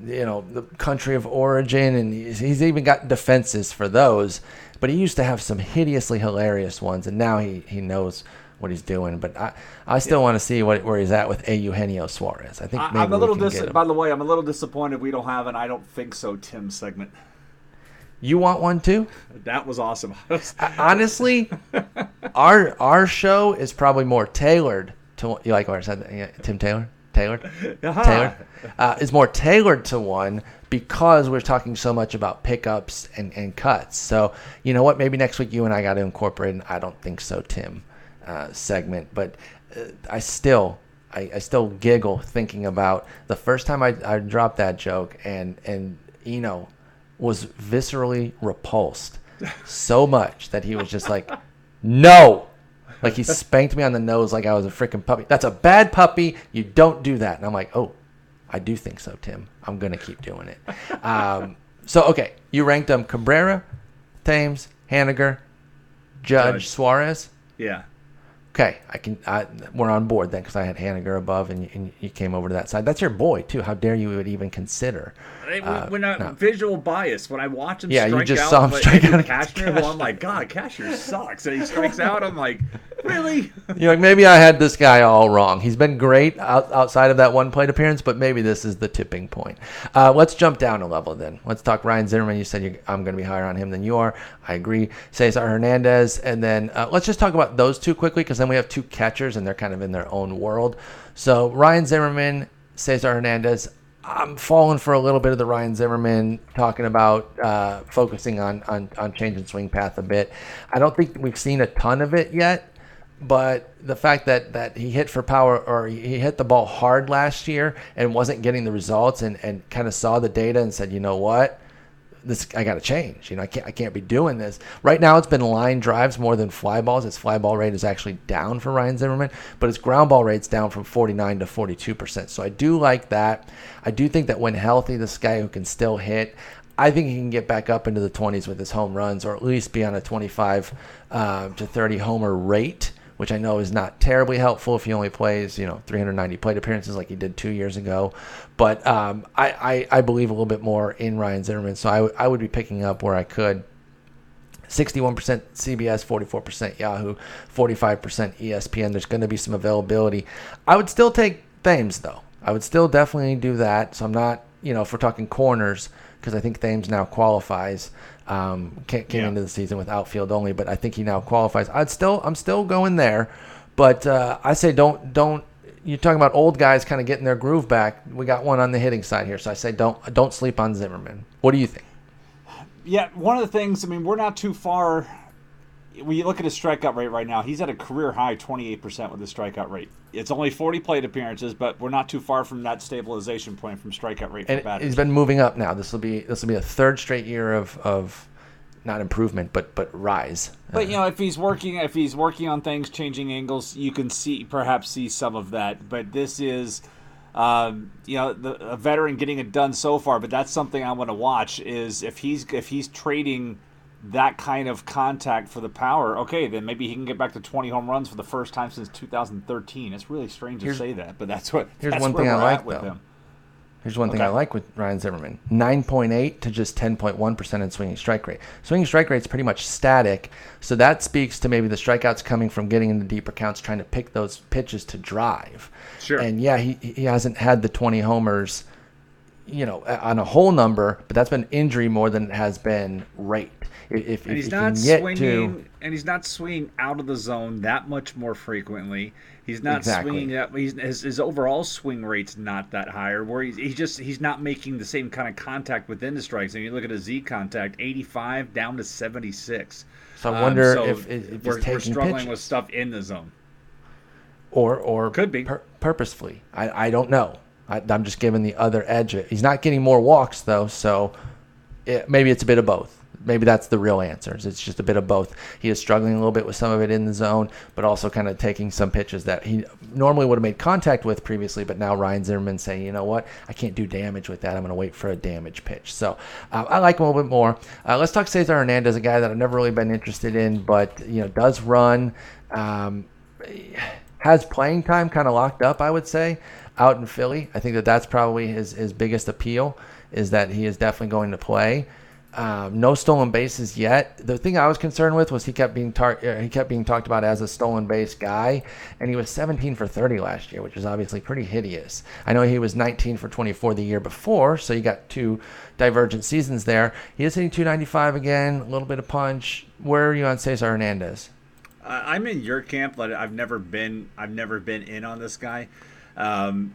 you know the country of origin, and he's, he's even got defenses for those. But he used to have some hideously hilarious ones, and now he he knows what he's doing. But I I still want to see what where he's at with a Eugenio Suarez. I think I, maybe I'm a little dis- By the way, I'm a little disappointed we don't have an I don't think so Tim segment. You want one too? That was awesome. honestly, our our show is probably more tailored to you like what I said, Tim Taylor, tailored, Uh-huh. tailored uh, is more tailored to one because we're talking so much about pickups and, and cuts. So you know what? Maybe next week you and I got to incorporate an I don't think so, Tim, uh, segment. But uh, I still. I, I still giggle thinking about the first time I, I dropped that joke and and Eno was viscerally repulsed so much that he was just like, no. Like he spanked me on the nose like I was a freaking puppy. That's a bad puppy. You don't do that. And I'm like, oh, I do think so, Tim. I'm going to keep doing it. Um, so, okay. You ranked them Cabrera, Thames, Haniger, Judge, Judge. Suarez. yeah. Okay, I can. I, we're on board then because I had Haniger above, and you, and you came over to that side. That's your boy too. How dare you would even consider? Uh, when I, no. visual bias, when I watch him Yeah, you just out, saw him strike out Cashner, well, I'm like, God, Cashner sucks. And he strikes out, I'm like, really? You're like, maybe I had this guy all wrong. He's been great out, outside of that one plate appearance, but maybe this is the tipping point. Uh, let's jump down a level then. Let's talk Ryan Zimmerman. You said you, I'm going to be higher on him than you are. I agree. Cesar Hernandez. And then uh, let's just talk about those two quickly because then we have two catchers and they're kind of in their own world. So Ryan Zimmerman, Cesar Hernandez. I'm falling for a little bit of the Ryan Zimmerman talking about uh, focusing on, on on changing swing path a bit. I don't think we've seen a ton of it yet, but the fact that that he hit for power or he hit the ball hard last year and wasn't getting the results and and kind of saw the data and said, you know what, this I got to change. You know, I can't I can't be doing this. Right now, it's been line drives more than fly balls. Its fly ball rate is actually down for Ryan Zimmerman, but its ground ball rate's down from 49 to 42 percent. So I do like that. I do think that when healthy, this guy who can still hit. I think he can get back up into the 20s with his home runs, or at least be on a 25 uh, to 30 homer rate, which I know is not terribly helpful if he only plays, you know, 390 plate appearances like he did two years ago. But um, I, I, I believe a little bit more in Ryan Zimmerman, so I, w- I would be picking up where I could. 61% CBS, 44% Yahoo, 45% ESPN. There's going to be some availability. I would still take Thames, though. I would still definitely do that. So I'm not, you know, if we're talking corners, because I think Thames now qualifies. Um, ca- came Yeah. into the season with outfield only, but I think he now qualifies. I'd still, I'm still going there, but uh, I say don't, don't. You're talking about old guys kind of getting their groove back. We got one on the hitting side here, so I say don't, don't sleep on Zimmerman. What do you think? Yeah, one of the things, I mean, we're not too far. When you look at his strikeout rate right now, he's at a career high 28% with his strikeout rate. It's only 40 plate appearances, but we're not too far from that stabilization point from strikeout rate and batters. he's been moving up now. This will be this will be a third straight year of of not improvement, but but rise. But you know, if he's working, if he's working on things, changing angles, you can see perhaps see some of that. But this is, um, you know, the, a veteran getting it done so far. But that's something I want to watch. Is if he's if he's trading that kind of contact for the power, okay, then maybe he can get back to 20 home runs for the first time since 2013. It's really strange Here's- to say that, but that's what. here's that's one thing I like, with though. him. Here's one thing I like with Ryan Zimmerman: nine point eight to just ten point one percent in swinging strike rate. Swinging strike rate is pretty much static, so that speaks to maybe the strikeouts coming from getting into deeper counts, trying to pick those pitches to drive. Sure. And yeah, he he hasn't had the twenty homers, you know, on a whole number, but that's been injury more than it has been rate. If, And he's if not swinging, to and he's not swinging out of the zone that much more frequently. He's not Exactly. swinging that. He's, his, his overall swing rate's not that higher. Where he's, he just he's not making the same kind of contact within the strikes. And you look at his Z contact, 85 down to 76. So I Um, wonder so if, if he's we're, we're struggling pitches. with stuff in the zone. or or Could be. pur- purposefully. I, I don't know. I, I'm just giving the other edge. He's not getting more walks though, so it, maybe it's a bit of both. Maybe that's the real answers. It's just a bit of both. He is struggling a little bit with some of it in the zone, but also kind of taking some pitches that he normally would have made contact with previously, but now Ryan Zimmerman saying, you know what, I can't do damage with that. I'm going to wait for a damage pitch. So uh, I like him a little bit more. Uh, let's talk Cesar Hernandez, a guy that I've never really been interested in, but you know does run. Um, has playing time kind of locked up, I would say, out in Philly. I think that that's probably his, his biggest appeal is that he is definitely going to play. Um, no stolen bases yet. The thing I was concerned with was he kept being tar- uh, he kept being talked about as a stolen base guy, and he was 17 for 30 last year, which is obviously pretty hideous. I know he was 19 for 24 the year before, so you got two divergent seasons there. He is hitting 295 again, a little bit of punch. Where are you on Cesar Hernandez? I'm in your camp, but I've never been I've never been in on this guy. Um,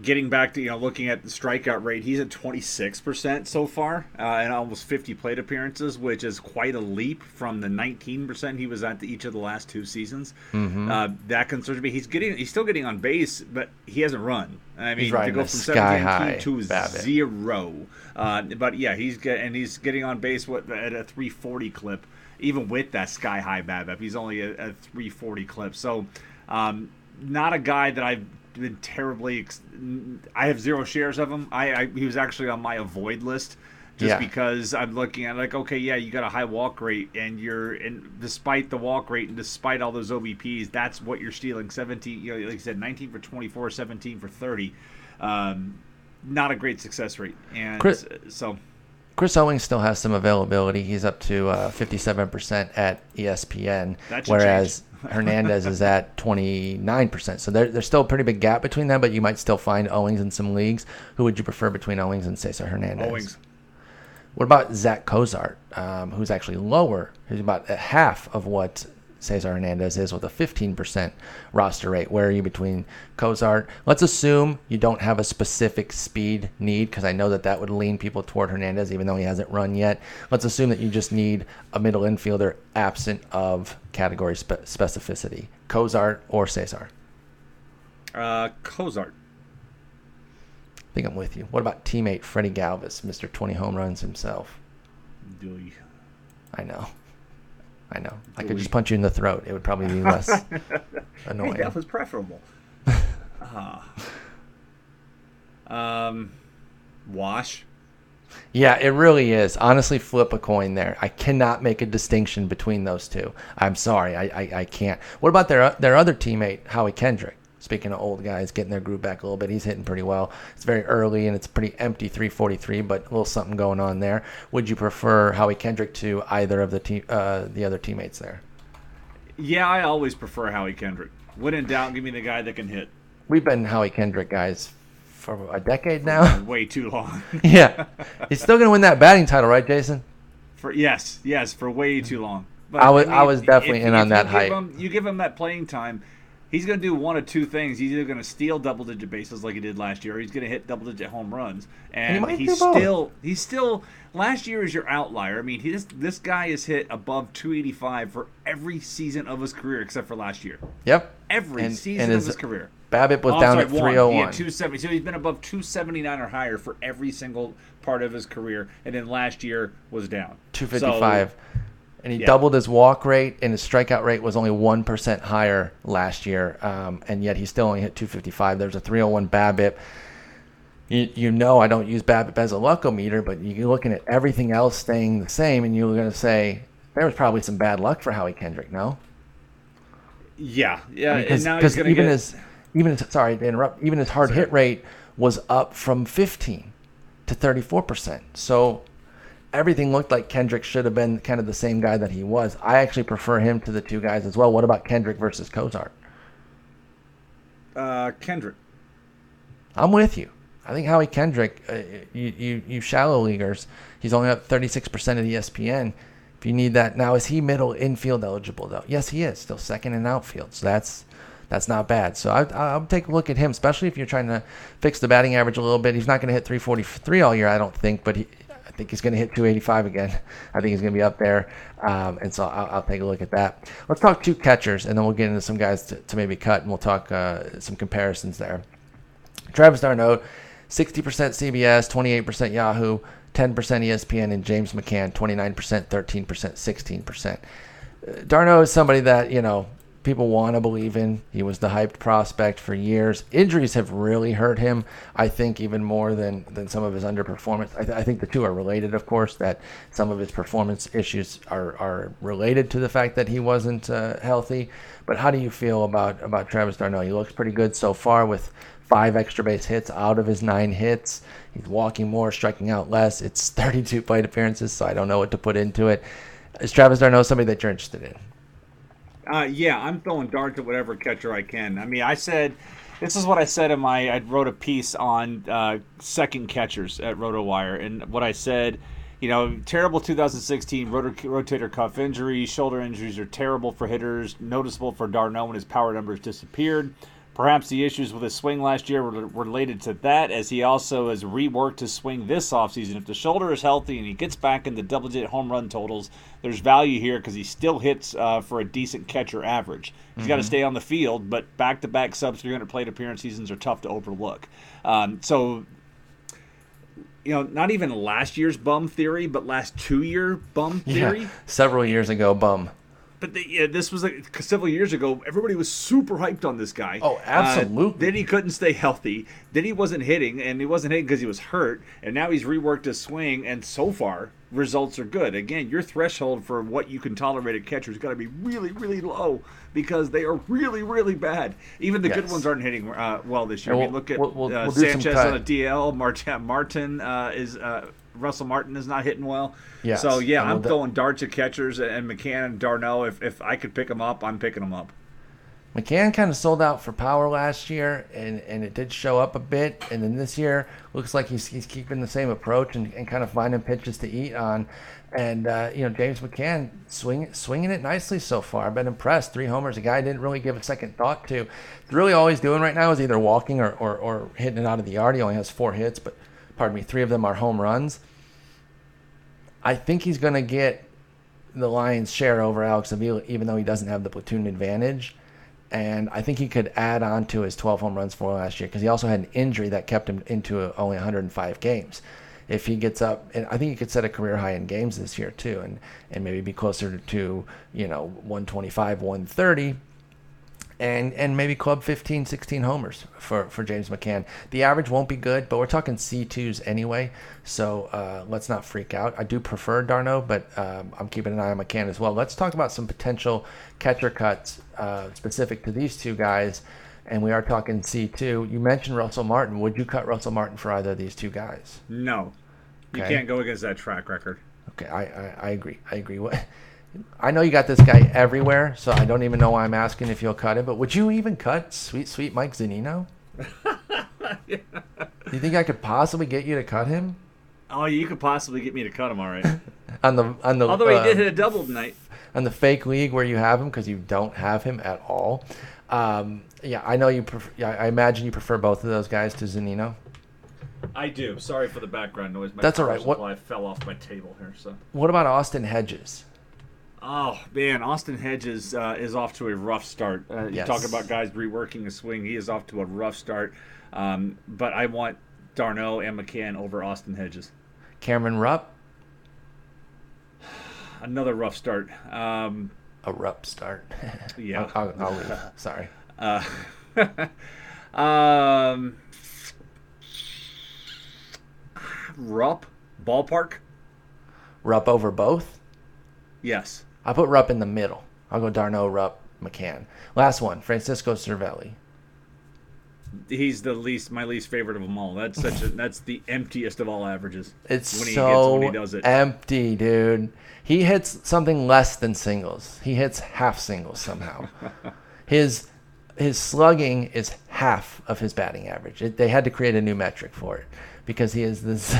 getting back to you know looking at the strikeout rate, he's at 26% so far, uh, and almost 50 plate appearances, which is quite a leap from the 19% he was at each of the last two seasons. Mm-hmm. Uh, that concerns me. He's getting he's still getting on base, but he hasn't run. I mean, to go from 17 to zero. Uh, but yeah, he's get, and he's getting on base what at a 340 clip. Even with that sky high BABIP, he's only a, a 340 clip. So, um, not a guy that I've been terribly. Ex- I have zero shares of him. I, I, he was actually on my avoid list just yeah. because I'm looking at like okay, yeah, you got a high walk rate, and you're and despite the walk rate and despite all those OBPs, that's what you're stealing. 17, you know, like I said, 19 for 24, 17 for 30. Um, not a great success rate, and Chris, so. Chris Owings still has some availability. He's up to uh, 57% at ESPN, whereas Hernandez is at 29%. So there, there's still a pretty big gap between them, but you might still find Owings in some leagues. Who would you prefer between Owings and Cesar Hernandez? Owings. What about Zach Cozart, um, who's actually lower? He's about half of what Cesar Hernandez is with a 15% roster rate. Where are you between Cozart? Let's assume you don't have a specific speed need because I know that that would lean people toward Hernandez even though he hasn't run yet. Let's assume that you just need a middle infielder absent of category spe- specificity. Cozart or Cesar? Uh, Cozart. I think I'm with you. What about teammate Freddie Galvis, Mr. 20 home runs himself? Do we I know. I know. I could just punch you in the throat. It would probably be less annoying. that was preferable. uh, um, wash. Yeah, it really is. Honestly, flip a coin there. I cannot make a distinction between those two. I'm sorry, I, I, I can't. What about their their other teammate, Howie Kendrick? Speaking of old guys getting their groove back a little bit, he's hitting pretty well. It's very early and it's pretty empty 343, but a little something going on there. Would you prefer Howie Kendrick to either of the te- uh, the other teammates there? Yeah, I always prefer Howie Kendrick. When in doubt, give me the guy that can hit. We've been Howie Kendrick guys for a decade now. Way too long. yeah, he's still gonna win that batting title, right, Jason? For yes, yes, for way too long. But, I was I, mean, I was definitely if, in if on that hype. Him, you give him that playing time he's going to do one of two things. He's either going to steal double digit bases like he did last year, or he's going to hit double digit home runs. And, and he he's still he's still last year is your outlier. I mean, he this this guy has hit above 285 for every season of his career except for last year. Yep, every and, season and his, of his career. BABIP was oh, down sorry, at 301. He had 270. So he's been above 279 or higher for every single part of his career, and then last year was down 255. So, and he yeah. doubled his walk rate, and his strikeout rate was only one percent higher last year, um, and yet he still only hit 255. There's a 301 BABIP. You, you know I don't use BABIP as a luckometer, but you're looking at everything else staying the same, and you're going to say there was probably some bad luck for Howie Kendrick, no? Yeah, yeah. Because even get... his even his, sorry to interrupt, even his hard sorry. hit rate was up from 15 to 34 percent. So everything looked like Kendrick should have been kind of the same guy that he was. I actually prefer him to the two guys as well. What about Kendrick versus Cozart? Uh, Kendrick. I'm with you. I think Howie Kendrick, uh, you, you, you shallow leaguers, he's only up 36% of the ESPN. If you need that now, is he middle infield eligible though? Yes, he is. Still second in outfield, so that's that's not bad. So I, I'll take a look at him, especially if you're trying to fix the batting average a little bit. He's not going to hit 343 all year, I don't think, but he, I think he's going to hit 285 again. I think he's going to be up there. Um, and so I'll, I'll, take a look at that. Let's talk two catchers, and then we'll get into some guys to, to maybe cut, and we'll talk uh, some comparisons there. Travis d'Arnaud, 60% CBS, 28% Yahoo, 10% ESPN, and James McCann 29%, 13%, 16%. d'Arnaud is somebody that, you know, people want to believe in. He was the hyped prospect for years. Injuries have really hurt him, I think, even more than, than some of his underperformance. I, th- I think the two are related, of course, that some of his performance issues are, are related to the fact that he wasn't uh, healthy. But how do you feel about, about Travis D'Arnaud? He looks pretty good so far with five extra base hits out of his nine hits. He's walking more, striking out less. It's 32 plate appearances, so I don't know what to put into it. Is Travis D'Arnaud somebody that you're interested in? Uh, yeah, I'm throwing darts at whatever catcher I can. I mean, I said this is what I said in my. I wrote a piece on uh, second catchers at RotoWire, and what I said, you know, terrible 2016 rotor, rotator cuff injury, shoulder injuries are terrible for hitters. Noticeable for d'Arnaud when his power numbers disappeared. Perhaps the issues with his swing last year were related to that, as he also has reworked his swing this offseason. If the shoulder is healthy and he gets back into double digit home run totals, there's value here because he still hits uh, for a decent catcher average. He's mm-hmm. got to stay on the field, but back to back sub 300 plate appearance seasons are tough to overlook. Um, so you know, not even last year's bum theory, but last two year bum theory. Yeah, several years ago, bum but the, yeah, this was like several years ago. Everybody was super hyped on this guy. Oh, absolutely. Uh, then he couldn't stay healthy. Then he wasn't hitting, and he wasn't hitting because he was hurt. And now he's reworked his swing, and so far results are good. Again, your threshold for what you can tolerate a catcher has got to be really, really low because they are really, really bad. Even the yes. good ones aren't hitting uh, well this year. We'll, I mean, look at we'll, we'll, uh, Sanchez on a DL. Martin, Martin uh, is uh, Russell Martin is not hitting well. Yes. So yeah, I'm throwing darts at catchers and McCann and D'Arnaud. If if I could pick them up, I'm picking them up. McCann kind of sold out for power last year, and, and it did show up a bit. And then this year, looks like he's, he's keeping the same approach and, and kind of finding pitches to eat on. And uh, you know, James McCann swing, swinging it nicely so far. I've been impressed. Three homers, a guy I didn't really give a second thought to. Really, all he's doing right now is either walking or, or, or hitting it out of the yard. He only has four hits, but pardon me, three of them are home runs. I think he's going to get the Lions' share over Alex Avila, even though he doesn't have the platoon advantage. And I think he could add on to his 12 home runs for last year because he also had an injury that kept him into only 105 games. If he gets up, and I think he could set a career high in games this year too, and and maybe be closer to you know 125, 130 and and maybe club 15, 16 homers for, for James McCann. The average won't be good, but we're talking C2s anyway, so uh, let's not freak out. I do prefer d'Arnaud, but um, I'm keeping an eye on McCann as well. Let's talk about some potential catcher cuts uh, specific to these two guys, and we are talking C2. You mentioned Russell Martin. Would you cut Russell Martin for either of these two guys? No. You can't go against that track record. Okay, I, I, I agree. I agree. What I know you got this guy everywhere, so I don't even know why I'm asking if you'll cut him. But would you even cut sweet, sweet Mike Zunino? yeah. Do you think I could possibly get you to cut him? Oh, you could possibly get me to cut him, all right. on the on the although he uh, did hit a double tonight on the fake league where you have him because you don't have him at all. Um, yeah, I know you. Prefer, I imagine you prefer both of those guys to Zunino. I do. Sorry for the background noise. My That's all right. What fell off my table here? So. What about Austin Hedges? Oh man, Austin Hedges uh, is off to a rough start. Uh, yes. You talk about guys reworking a swing; he is off to a rough start. Um, but I want d'Arnaud and McCann over Austin Hedges. Cameron Rupp. Another rough start. Um, a rough start. yeah, I'll, I'll, I'll leave. Sorry. Uh, um, Rupp ballpark. Rupp over both. Yes. I put Rupp in the middle. I'll go d'Arnaud, Rupp, McCann. Last one, Francisco Cervelli. He's the least, my least favorite of them all. That's such a, that's the emptiest of all averages. It's when he so when he does it. empty, dude. He hits something less than singles. He hits half singles somehow. his his slugging is half of his batting average. It, they had to create a new metric for it because he is this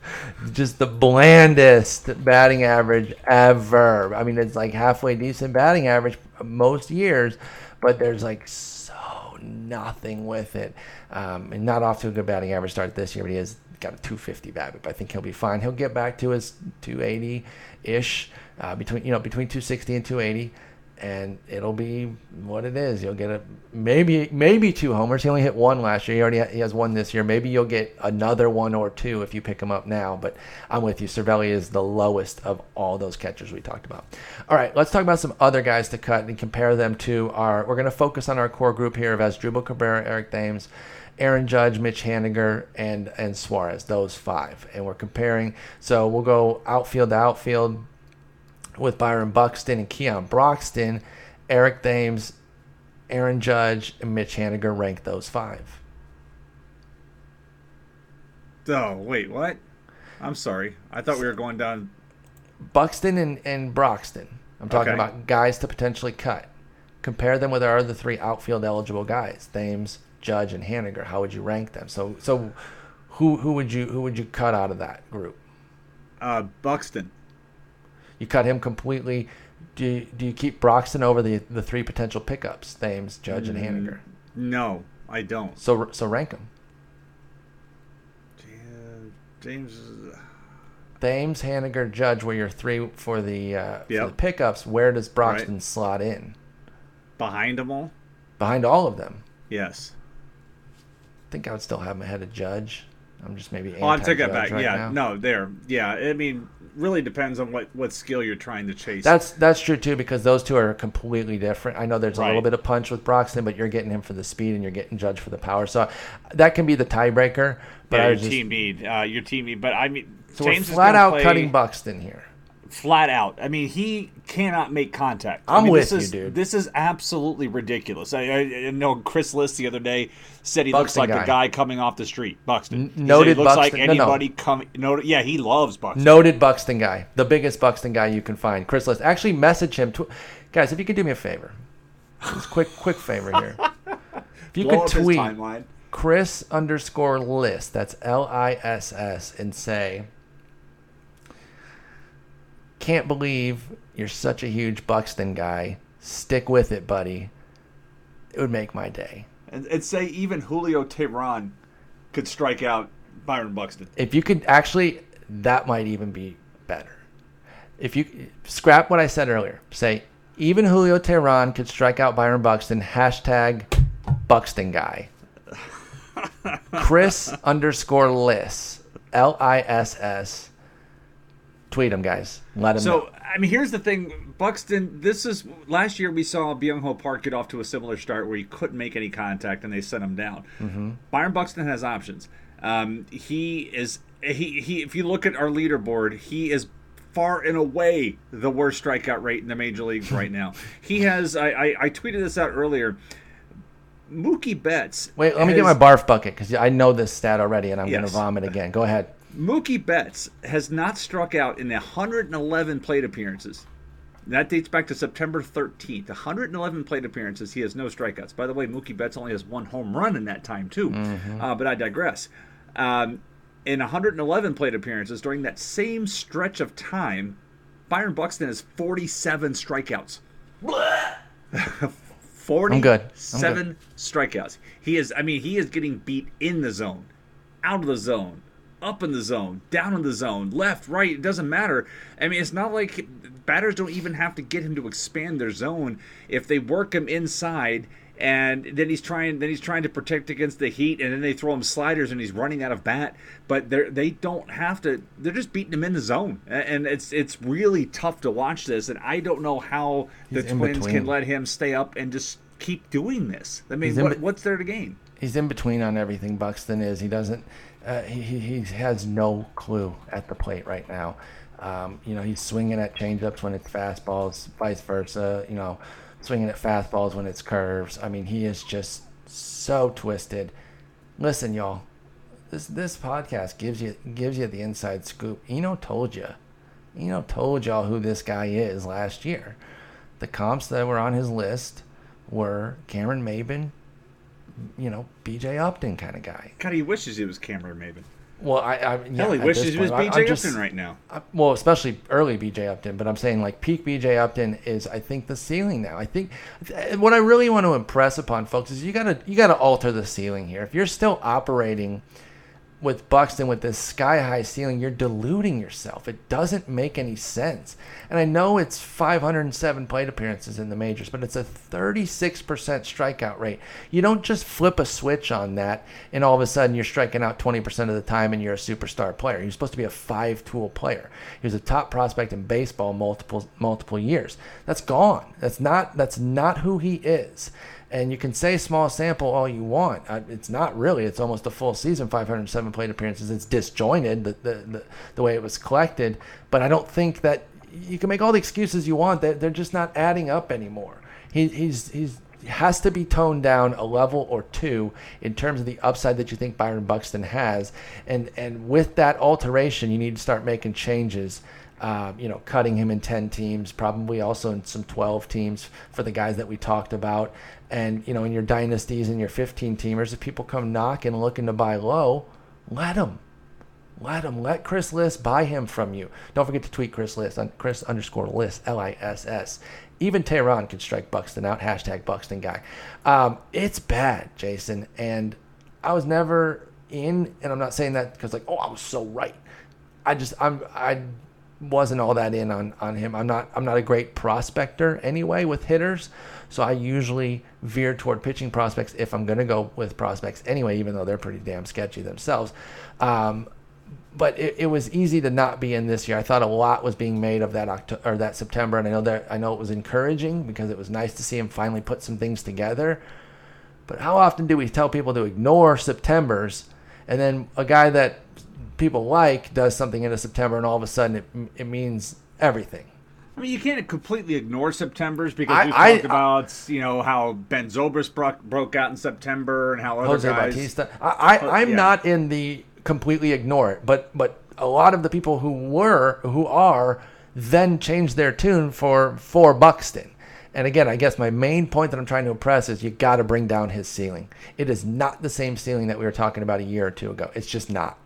just the blandest batting average ever. I mean, it's like halfway decent batting average most years, but there's like so nothing with it. Um, and not off to a good batting average start this year, but he has got a 250 BABIP. I think he'll be fine. He'll get back to his 280 ish, uh, between you know between 260 and 280 and it'll be what it is. You'll get a maybe maybe two homers. He only hit one last year. He already ha- he has one this year. Maybe you'll get another one or two if you pick him up now. But I'm with you. Cervelli is the lowest of all those catchers we talked about. All right, let's talk about some other guys to cut and compare them to our. We're going to focus on our core group here of Asdrubal Cabrera, Eric Thames. Aaron Judge, Mitch Haniger, and and Suarez, those five, and we're comparing. So we'll go outfield to outfield with Byron Buxton and Keon Broxton, Eric Thames, Aaron Judge, and Mitch Haniger rank those five. Oh wait, what? I'm sorry. I thought we were going down. Buxton and, and Broxton. I'm talking Okay. about guys to potentially cut. Compare them with our other three outfield eligible guys, Thames, Judge, and Haniger. How would you rank them? So so who who would you who would you cut out of that group? Uh, Buxton. You cut him completely. Do you, do you keep Broxton over the the three potential pickups, Thames, Judge, and Haniger? No, I don't. So so rank them. James. is- Thames, Haniger, Judge were your three for the uh, for the pickups. Where does Broxton slot in? Behind them all? Behind all of them. Yes. I think I would still have him ahead of Judge. I'm just maybe. Oh, I take that back. right yeah, now. no, there. Yeah, I mean, really depends on what what skill you're trying to chase. That's that's true too because those two are completely different. I know there's a little bit of punch with Broxton, but you're getting him for the speed and you're getting Judge for the power. So that can be the tiebreaker. But yeah, your just, team need. Uh, your team need. But I mean, so James we're is flat out play cutting Buxton here. Flat out. I mean, he cannot make contact. I I'm mean, with this you, is, dude. This is absolutely ridiculous. I, I, I know Chris Liss the other day said he looks like guy. a guy coming off the street. Buxton. N- He noted he looks Buxton- like no, no. anybody coming. No, yeah, he loves Buxton. Noted Buxton guy, the biggest Buxton guy you can find. Chris Liss. Actually, message him. Tw- Guys, if you could do me a favor, just quick, quick favor here. If you Blow could tweet. Chris underscore Liss, that's L I S S, and say, Can't believe you're such a huge Buxton guy. Stick with it, buddy. It would make my day. And, and say even Julio Teheran could strike out Byron Buxton. If you could actually, that might even be better. If you scrap what I said earlier, say, even Julio Teheran could strike out Byron Buxton, hashtag Buxton guy. Chris underscore Liss, L I S S. Tweet him, guys. Let him know. So I mean, here's the thing, Buxton. This is last year we saw Byung Ho Park get off to a similar start where he couldn't make any contact and they sent him down. Mm-hmm. Byron Buxton has options. Um, he is he he. If you look at our leaderboard, he is far and away the worst strikeout rate in the major leagues right now. He has. I I, I tweeted this out earlier. Mookie Betts. Wait, let me get my barf bucket because I know this stat already and I'm going to vomit again. Go ahead. Mookie Betts has not struck out in 111 plate appearances. That dates back to September 13th. 111 plate appearances. He has no strikeouts. By the way, Mookie Betts only has one home run in that time, too. Uh, but I digress. Um, in 111 plate appearances during that same stretch of time, Byron Buxton has 47 strikeouts. 47 I'm good. I'm good. strikeouts. He is, I mean, he is getting beat in the zone, out of the zone, up in the zone, down in the zone, left, right. It doesn't matter. I mean, it's not like batters don't even have to get him to expand their zone if they work him inside. And then he's trying. Then he's trying to protect against the heat, and then they throw him sliders, and he's running out of bat. But they they don't have to. They're just beating him in the zone, and it's it's really tough to watch this. And I don't know how the He's in Twins between. can let him stay up and just keep doing this. I mean, what, bet- what's there to gain? he's in between on everything. Buxton is. He doesn't. Uh, he, he has no clue at the plate right now. Um, you know, he's swinging at changeups when it's fastballs, vice versa. You know, swinging at fastballs when it's curves. I mean, he is just so twisted. Listen, y'all. This this podcast gives you gives you the inside scoop. Eno told you. Eno told y'all who this guy is last year. The comps that were on his list were Cameron Maybin, you know, BJ Upton kind of guy. God, he wishes he was Cameron Maybin. Well, I, I yeah, Hell, he wishes he was BJ just- Upton right now. I- well, especially early BJ Upton, but I'm saying like peak BJ Upton is I think the ceiling now. I think what I really want to impress upon folks is you gotta you gotta alter the ceiling here. If you're still operating with Buxton with this sky high ceiling, you're deluding yourself. It doesn't make any sense. And I know it's 507 plate appearances in the majors, but it's a 36% strikeout rate. You don't just flip a switch on that and all of a sudden you're striking out 20% of the time and you're a superstar player. You're supposed to be a five tool player. He was a top prospect in baseball multiple multiple years. That's gone. That's not that's not who he is. And you can say small sample all you want. It's not really. It's almost a full season, 507 plate appearances. It's disjointed the, the, the, the way it was collected. But I don't think that you can make all the excuses you want. They're, they're just not adding up anymore. He, he's he's has to be toned down a level or two in terms of the upside that you think Byron Buxton has. And and with that alteration, you need to start making changes uh, you know, cutting him in 10 teams, probably also in some 12 teams for the guys that we talked about. And, you know, in your dynasties and your 15 teamers, if people come knocking looking to buy low, let them. Let them. Let Chris Liss buy him from you. Don't forget to tweet Chris Liss on Chris underscore Liss L I S S. Even Teheran can strike Buxton out. Hashtag Buxton guy. Um, it's bad, Jason. And I was never in, and I'm not saying that because, like, oh, I was so right. I just, I'm, I wasn't all that in on, on him. I'm not I'm not a great prospector anyway with hitters, so I usually veer toward pitching prospects if I'm going to go with prospects anyway, even though they're pretty damn sketchy themselves. Um, but it, it, was easy to not be in this year. I thought a lot was being made of that October or that September, and I know that I know it was encouraging because it was nice to see him finally put some things together. But how often do we tell people to ignore September's, and then a guy that people like does something in September, and all of a sudden it, it means everything. I mean, you can't completely ignore September's because we talked about you know how Ben Zobrist broke, broke out in September and how other Jose guys. Bautista. I, I am yeah. not in the completely ignore it, but but a lot of the people who were who are then changed their tune for for Buxton. And again, I guess my main point that I'm trying to impress is you got to bring down his ceiling. It is not the same ceiling that we were talking about a year or two ago. It's just not.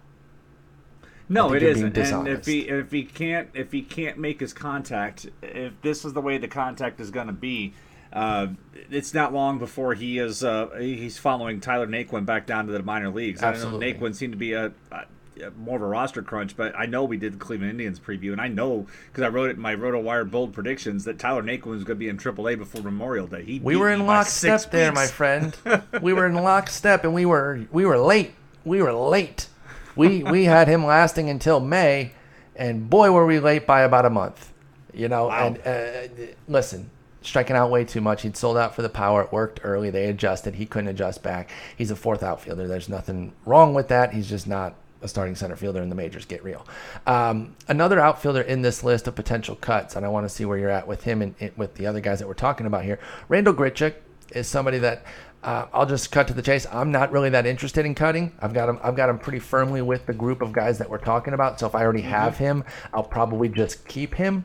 No, it isn't. And if he if he can't if he can't make his contact, if this is the way the contact is going to be, uh, it's not long before he is uh, he's following Tyler Naquin back down to the minor leagues. Absolutely. I know Naquin seemed to be a, a, more of a roster crunch, but I know we did the Cleveland Indians preview, and I know because I wrote it in my RotoWire bold predictions that Tyler Naquin was going to be in AAA before Memorial Day. He we were in lockstep there, my friend. we were in lockstep, and we were we were late. We were late we we had him lasting until May, and boy, were we late by about a month. You know, wow. and uh, listen, striking out way too much. He'd sold out for the power. It worked early. They adjusted. He couldn't adjust back. He's a fourth outfielder. There's nothing wrong with that. He's just not a starting center fielder in the majors. Get real. Um, another outfielder in this list of potential cuts, and I want to see where you're at with him and, and with the other guys that we're talking about here. Randall Grichuk is somebody that uh, I'll just cut to the chase. I'm not really that interested in cutting. I've got him. I've got him pretty firmly with the group of guys that we're talking about. So if I already mm-hmm. have him, I'll probably just keep him.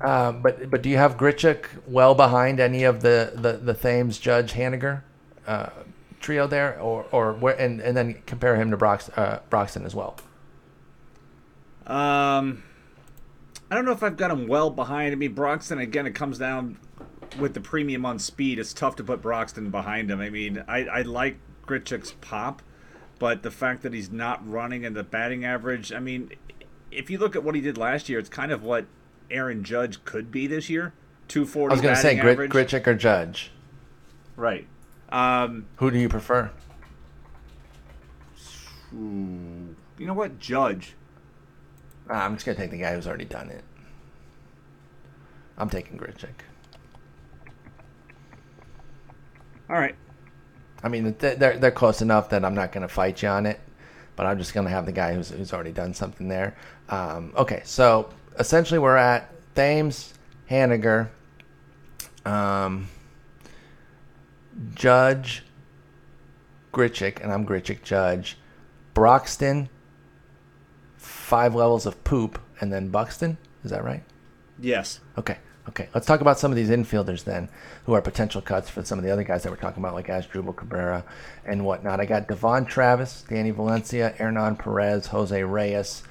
Um, but but do you have Grichuk well behind any of the the, the Thames Judge Haniger uh, trio there, or or where and, and then compare him to Brox, uh, Broxton as well? Um, I don't know if I've got him well behind. I mean, Broxton again. It comes down with the premium on speed, it's tough to put Broxton behind him. I mean, I, I like Grichuk's pop, but the fact that he's not running and the batting average, I mean, if you look at what he did last year, it's kind of what Aaron Judge could be this year. 240 I was going to say Grichuk or Judge. Right. Um, Who do you prefer? you know what? Judge. Ah, I'm just going to take the guy who's already done it. I'm taking Grichuk. All right. I mean, they're they're close enough that I'm not going to fight you on it, but I'm just going to have the guy who's who's already done something there. Um, okay, so essentially we're at Thames, Haniger, um, Judge, Grichuk, and I'm Grichuk Judge, Broxton, five levels of poop, and then Buxton. Is that right? Yes. Okay. Okay, let's talk about some of these infielders then, who are potential cuts for some of the other guys that we're talking about, like Asdrubal Cabrera and whatnot. I got Devon Travis, Danny Valencia, Hernan Perez, Jose Reyes,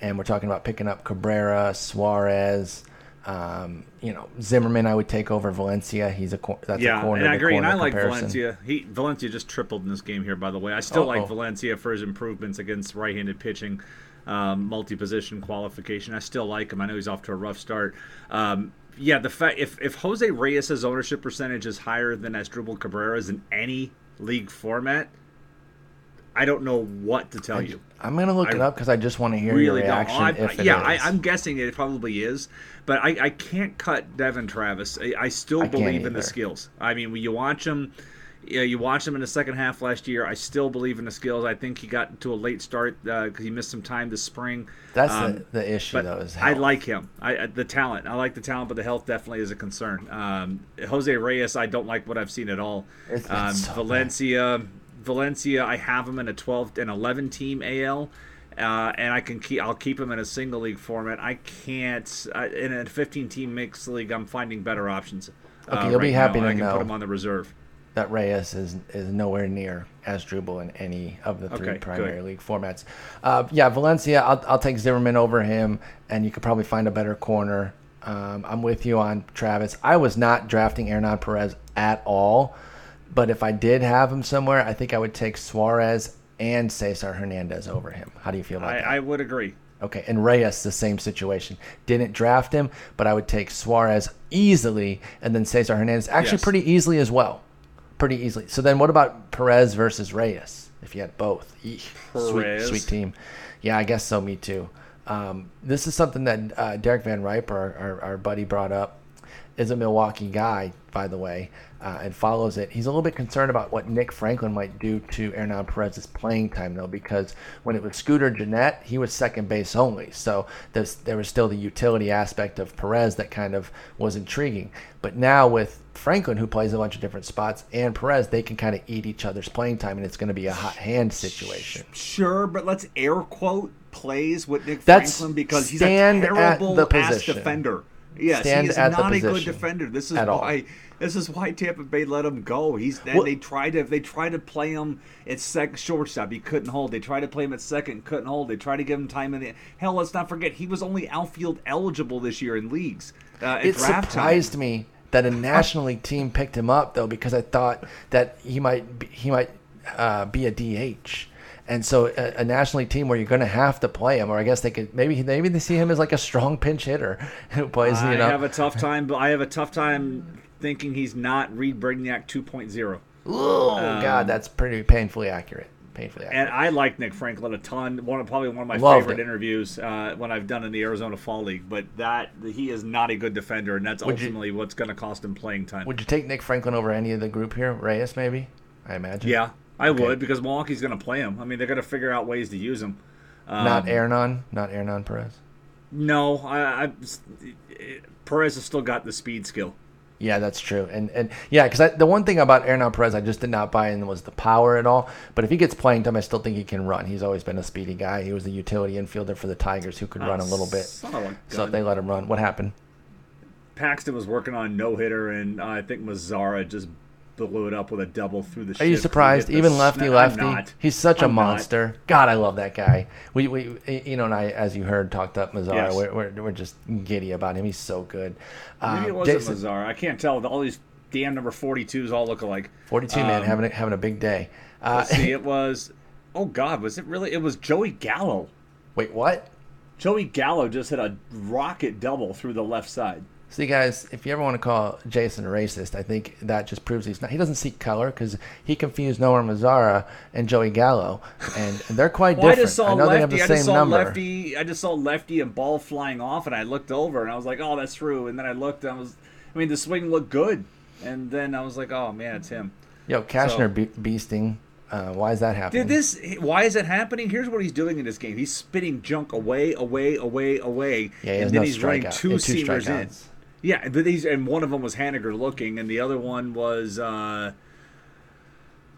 and we're talking about picking up Cabrera, Suarez, Um, you know, Zimmerman, I would take over Valencia. He's a cor- that's yeah, a corner. and I agree. And I like comparison. Valencia. He Valencia just tripled in this game here, by the way. I still like Uh-oh. Valencia for his improvements against right-handed pitching, um, multi-position qualification. I still like him. I know he's off to a rough start. Um, yeah, the fact if if Jose Reyes' ownership percentage is higher than Asdrubal Cabrera's in any league format, I don't know what to tell you. I'm gonna look I it up because I just want to hear really your reaction. I, if it yeah, I, is. I'm guessing it probably is, but I, I can't cut Devon Travis. I, I still I believe in the skills. I mean, when you watch him, yeah, you watch him in the second half last year. I still believe in the skills. I think he got to a late start because he missed some time this spring. That's Um, the, the issue, though. Is I like him. I I- the talent. I like the talent, but the health definitely is a concern. Um, Jose Reyes, I don't like what I've seen at all. It's- it's Um, so bad. Valencia, Valencia, I have him in a 12 and 11 team AL. Uh, and I can keep. I'll keep him in a single league format. I can't uh, in a 15 team mixed league. I'm finding better options. Okay, uh, you'll be happy now, to I can know. put him on the reserve. That Reyes is is nowhere near Asdrubal in any of the three Okay, primary good. league formats. Uh, yeah, Valencia, I'll, I'll take Zimmerman over him, and you could probably find a better corner. Um, I'm with you on Travis. I was not drafting Hernan Perez at all, but if I did have him somewhere, I think I would take Suarez and Cesar Hernandez over him. How do you feel about I, that? I would agree. Okay, and Reyes, the same situation. Didn't draft him, but I would take Suarez easily, and then Cesar Hernandez actually Yes. pretty easily as well. Pretty easily. So then, what about Perez versus Reyes? If you had both, Eesh, sweet, sweet team. Yeah, I guess so. Me too. Um, this is something that uh, Derek Van Riper, our, our, our buddy, brought up. Is a Milwaukee guy, by the way, uh, and follows it. He's a little bit concerned about what Nick Franklin might do to Hernan Perez's playing time, though, because when it was Scooter Gennett, he was second base only. So there's, there was still the utility aspect of Perez that kind of was intriguing. But now with Franklin, who plays a bunch of different spots, and Perez, they can kind of eat each other's playing time, and it's going to be a hot hand situation. Sure, but let's air quote plays with Nick That's Franklin because he's a terrible ass defender. Yes, Stand he is not a good defender. This is why this is why Tampa Bay let him go. He's and Well- they tried to they tried to play him at second shortstop. He couldn't hold. They tried to play him at second, couldn't hold. They tried to give him time in the hell. Let's not forget he was only outfield eligible this year in leagues. Uh, it surprised time. me that a National League team picked him up though because I thought that he might be, he might uh, be a DH. And so a, a National League team where you're going to have to play him, or I guess they could maybe maybe they see him as like a strong pinch hitter who plays. I you know, have a tough time, but I have a tough time thinking he's not Reid Brignac 2.0. oh god, that's pretty painfully accurate. Painfully accurate. And I like Nick Franklin a ton. One of probably one of my Loved favorite it. interviews uh, when I've done in the Arizona Fall League. But that he is not a good defender, and that's Would you- ultimately what's going to cost him playing time. Would you take Nick Franklin over any of the group here? Reyes, maybe. I imagine. yeah, I Okay. would because Milwaukee's going to play him. I mean, they're going to figure out ways to use him. Um, Not Hernan. Not Hernan Perez. No, I, I Perez has still got the speed skill. Yeah, that's true. And and yeah, because the one thing about Hernan Perez I just did not buy in was the power at all. But if he gets playing time, I still think he can run. He's always been a speedy guy. He was a utility infielder for the Tigers who could run a little bit. Son of a So if they let him run, what happened? Paxton was working on no hitter, and uh, I think Mazara just blew it up with a double through the. Are you surprised? Even lefty lefty. He's such a I'm not. monster. God, I love that guy. We we you know and I as you heard talked up Mazara. Yes. We're, we're we're just giddy about him. He's so good. Maybe Uh, it wasn't Jason- Mazara. I can't tell. All these damn number 42s all look alike. 42 man Um, having a, having a big day. Uh, Let's see, it was. Oh God, was it really? It was Joey Gallo. wait, what? Joey Gallo just hit a rocket double through the left side. See, guys, if you ever want to call Jason a racist, I think that just proves he's not. He doesn't see color because he confused Nomar Mazara and Joey Gallo, and, and they're quite Well, I different. just saw have lefty. the I same just saw number. lefty. I just saw lefty and ball flying off, and I looked over and I was like, "Oh, that's true." And then I looked, and I was, I mean, the swing looked good, and then I was like, "Oh man, it's him." Yo, Cashner be- beasting. Uh, why is that happening? Did this? Why is it happening? Here's what he's doing in this game. He's spitting junk away, away, away, away, yeah, and then no he's running two two seamers in. Yeah, and these and one of them was Haniger looking, and the other one was uh,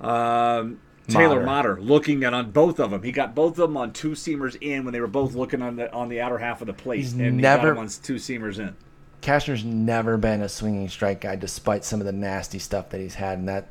um, Taylor Motter looking at on both of them. He got both of them on two seamers in when they were both looking on the on the outer half of the plate, He's and never- he got them on two seamers in. Cashner's never been a swinging strike guy, despite some of the nasty stuff that he's had, and that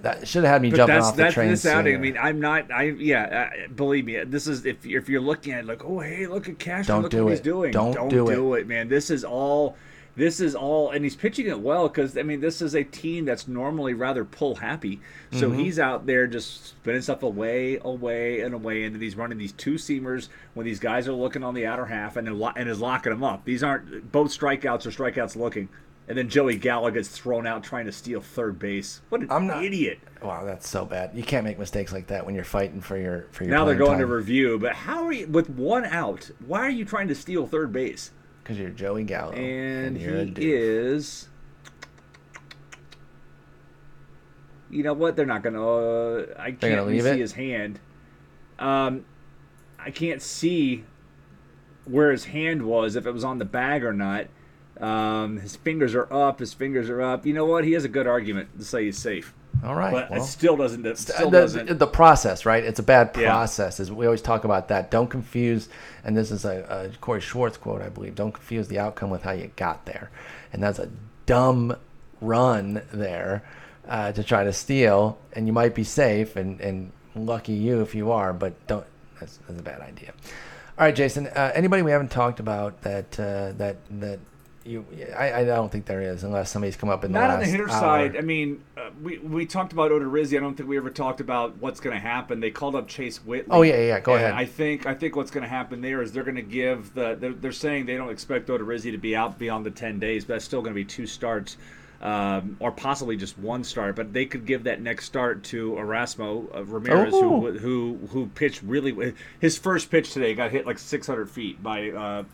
that should have had me But jumping that's off the that's train. this outing. I mean, I'm not. I yeah. Uh, believe me, this is if if you're looking at it like, oh hey, look at Don't look do what he's doing. Don't do, do it. man. This is all. This is all, and he's pitching it well because I mean, this is a team that's normally rather pull happy. So Mm-hmm. he's out there just spinning stuff away, away, and away, and then he's running these two seamers when these guys are looking on the outer half and lo- and is locking them up. These aren't both strikeouts or strikeouts looking. And then Joey Gallo gets thrown out trying to steal third base. What an I'm not- idiot! wow, that's so bad. You can't make mistakes like that when you're fighting for your for your. Now they're going to review, but how are you with one out? Why are you trying to steal third base? Because you're Joey Gallo And, you're a he dude. is. You know what? They're not gonna. Uh, I They're can't gonna leave see it? his hand. Um, I can't see where his hand was if it was on the bag or not. Um, his fingers are up. His fingers are up. You know what? He has a good argument to say he's safe, All right. but well. it still doesn't. It still the, doesn't. the process, right? It's a bad process. As we always talk about that. Don't confuse, and this is a, a Corey Schwartz quote, I believe. Don't confuse the outcome with how you got there, and that's a dumb run there uh, to try to steal, and you might be safe, and and lucky you if you are, but don't. That's, that's a bad idea. All right, Jason. Uh, anybody we haven't talked about that uh, that that you? I, I don't think there is, unless somebody's come up in the Not on the hitter hour. side. I mean, uh, we we talked about Odorizzi. I don't think we ever talked about what's going to happen. They called up Chase Whitley. Oh, yeah, yeah, go ahead. I think I think what's going to happen there is they're going to give the. They're, they're saying they don't expect Odorizzi to be out beyond the ten days, but that's still going to be two starts. Um, or possibly just one start, but they could give that next start to Erasmo uh, Ramirez, Oh. who who who pitched really. His first pitch today got hit like 600 feet by uh,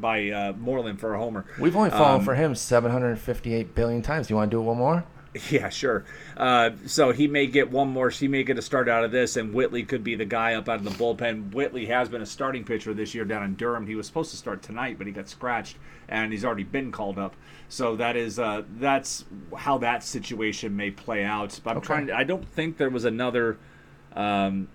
by uh, Moreland for a homer. We've only fallen Um, for him 758 billion times. Do you want to do it one more? Yeah, sure. Uh, so he may get one more. He may get a start out of this, and Whitley could be the guy up out of the bullpen. Whitley has been a starting pitcher this year down in Durham. He was supposed to start tonight, but he got scratched, and he's already been called up. So that is uh, that's how that situation may play out. But I'm Okay. trying. To, I don't think there was another. Um,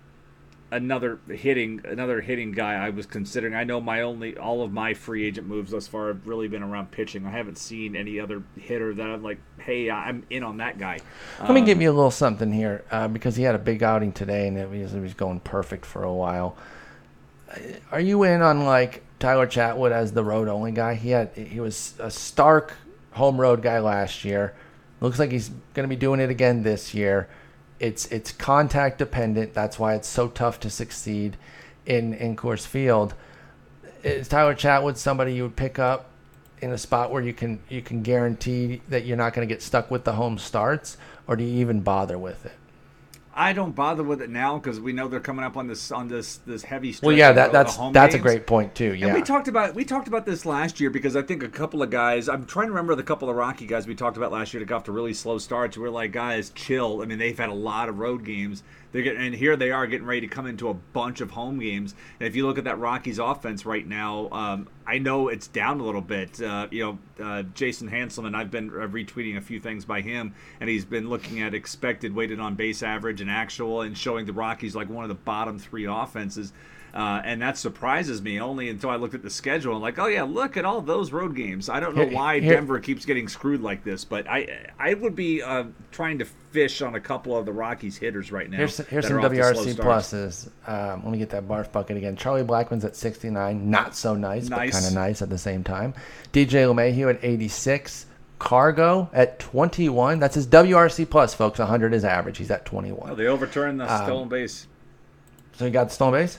another hitting another hitting guy I was considering. I know my only all of my free agent moves thus far have really been around pitching. I haven't seen any other hitter that I'm like, hey, I'm in on that guy. Let me give you a little something here uh, because he had a big outing today and it was, it was going perfect for a while. Uh, Are you in on like Tyler Chatwood as the road only guy? He had he was a stark home road guy last year. Looks like he's going to be doing it again this year. It's it's contact dependent. That's why it's so tough to succeed in in Coors Field. Is Tyler Chatwood somebody you would pick up in a spot where you can you can guarantee that you're not going to get stuck with the home starts, or do you even bother with it? I don't bother with it now because we know they're coming up on this on this this heavy. Stretch Well, yeah, that that's that's a great point too. Yeah, And we talked about we talked about this last year because I think a couple of guys. I'm trying to remember the couple of Rocky guys we talked about last year that got off to really slow starts. We're like, guys, chill. I mean, they've had a lot of road games. They're getting, and here they are getting ready to come into a bunch of home games. And if you look at that Rockies offense right now, um, I know it's down a little bit. Uh, you know, uh, Jason Hanselman, I've been uh, retweeting a few things by him, and he's been looking at expected weighted on base average and actual, and showing the Rockies like one of the bottom three offenses. Uh, and that surprises me only until I looked at the schedule and like, oh yeah, look at all those road games. I don't know why here- Denver keeps getting screwed like this, but I I would be uh, trying to fish on a couple of the Rockies hitters right now. Here's, here's some are off to slow WRC pluses. Um, let me get that barf bucket again. Charlie Blackmon's at 69, not so nice, but kind of nice at the same time. DJ LeMahieu at 86. Cargo at 21. That's his WRC plus, folks. 100 is average. He's at 21. Oh, they overturned the Um, stolen base. So he got the stolen base?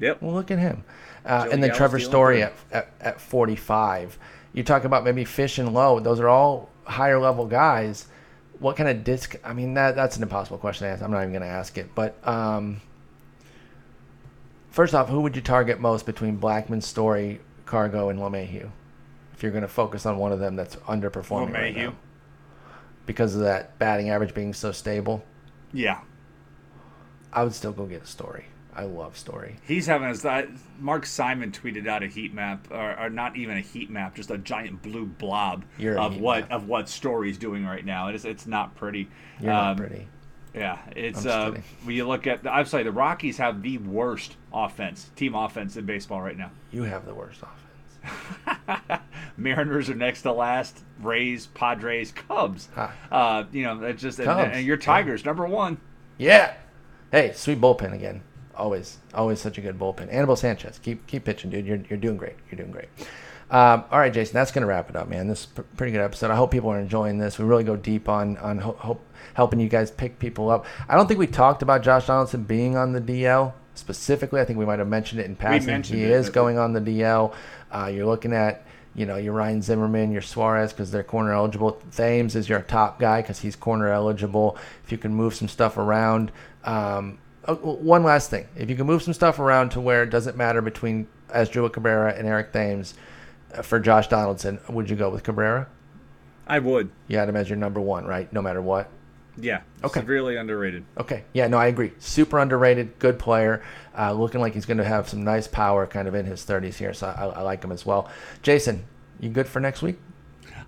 Yep. Well, look at him. Uh, and then Trevor Story at, at, at 45. You talk about maybe fishing low. Those are all higher level guys. What kind of disc? I mean, that that's an impossible question to ask. I'm not even going to ask it. But um, first off, who would you target most between Blackmon, Story, Cargo, and LeMahieu? If you're going to focus on one of them that's underperforming right now. Because of that batting average being so stable, Yeah. I would still go get a Story. I love Story. He's having his. Uh, Mark Simon tweeted out a heat map, or, or not even a heat map, just a giant blue blob of what map. of what Story's doing right now. It's it's not pretty. You're not Um, pretty. Yeah, it's uh, when you look at. I'm sorry, the Rockies have the worst offense, team offense in baseball right now. You have the worst offense. Mariners are next to last. Rays, Padres, Cubs. Ah. Uh, you know, it's just and, and your Tigers number one. Yeah. Hey, sweet bullpen again. Always, always such a good bullpen. Anibal Sanchez, keep keep pitching, dude. You're you're doing great. You're doing great. Um, all right, Jason, that's gonna wrap it up, man. This is a pretty good episode. I hope people are enjoying this. We really go deep on on ho- hope, helping you guys pick people up. I don't think we talked about Josh Donaldson being on the DL specifically. I think we might have mentioned it in passing. He it, is going on the DL. Uh, you're looking at you know, your Ryan Zimmerman, your Suarez, because they're corner eligible. Thames is your top guy because he's corner eligible. If you can move some stuff around. Um, oh, one last thing. If you can move some stuff around to where it doesn't matter between Asdrubal Cabrera and Eric Thames uh, for Josh Donaldson, would you go with Cabrera? I would. You had him as your number one, right? No matter what. Yeah. Okay. Severely underrated. Okay. Yeah, no, I agree. Super underrated, good player. Uh, looking like he's going to have some nice power kind of in his 30s here. So I, I like him as well. Jason, you good for next week?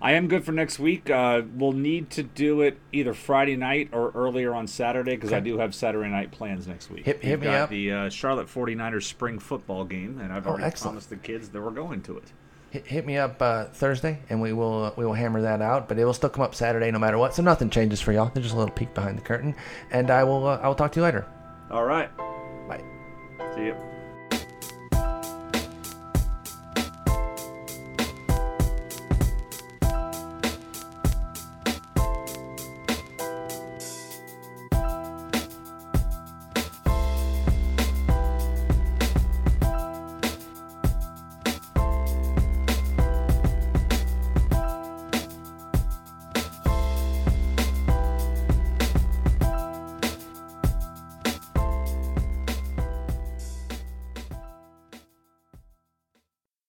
I am good for next week. Uh, we'll need to do it either Friday night or earlier on Saturday because I do have Saturday night plans next week. Hit- hit We've me got up. the uh, Charlotte 49ers spring football game, and I've Oh, already excellent. promised the kids that we're going to it. Hit, hit me up uh, Thursday, and we will uh, we will hammer that out. But it will still come up Saturday, no matter what. So nothing changes for y'all. There's just a little peek behind the curtain, and I will uh, I will talk to you later. All right. Bye. See you.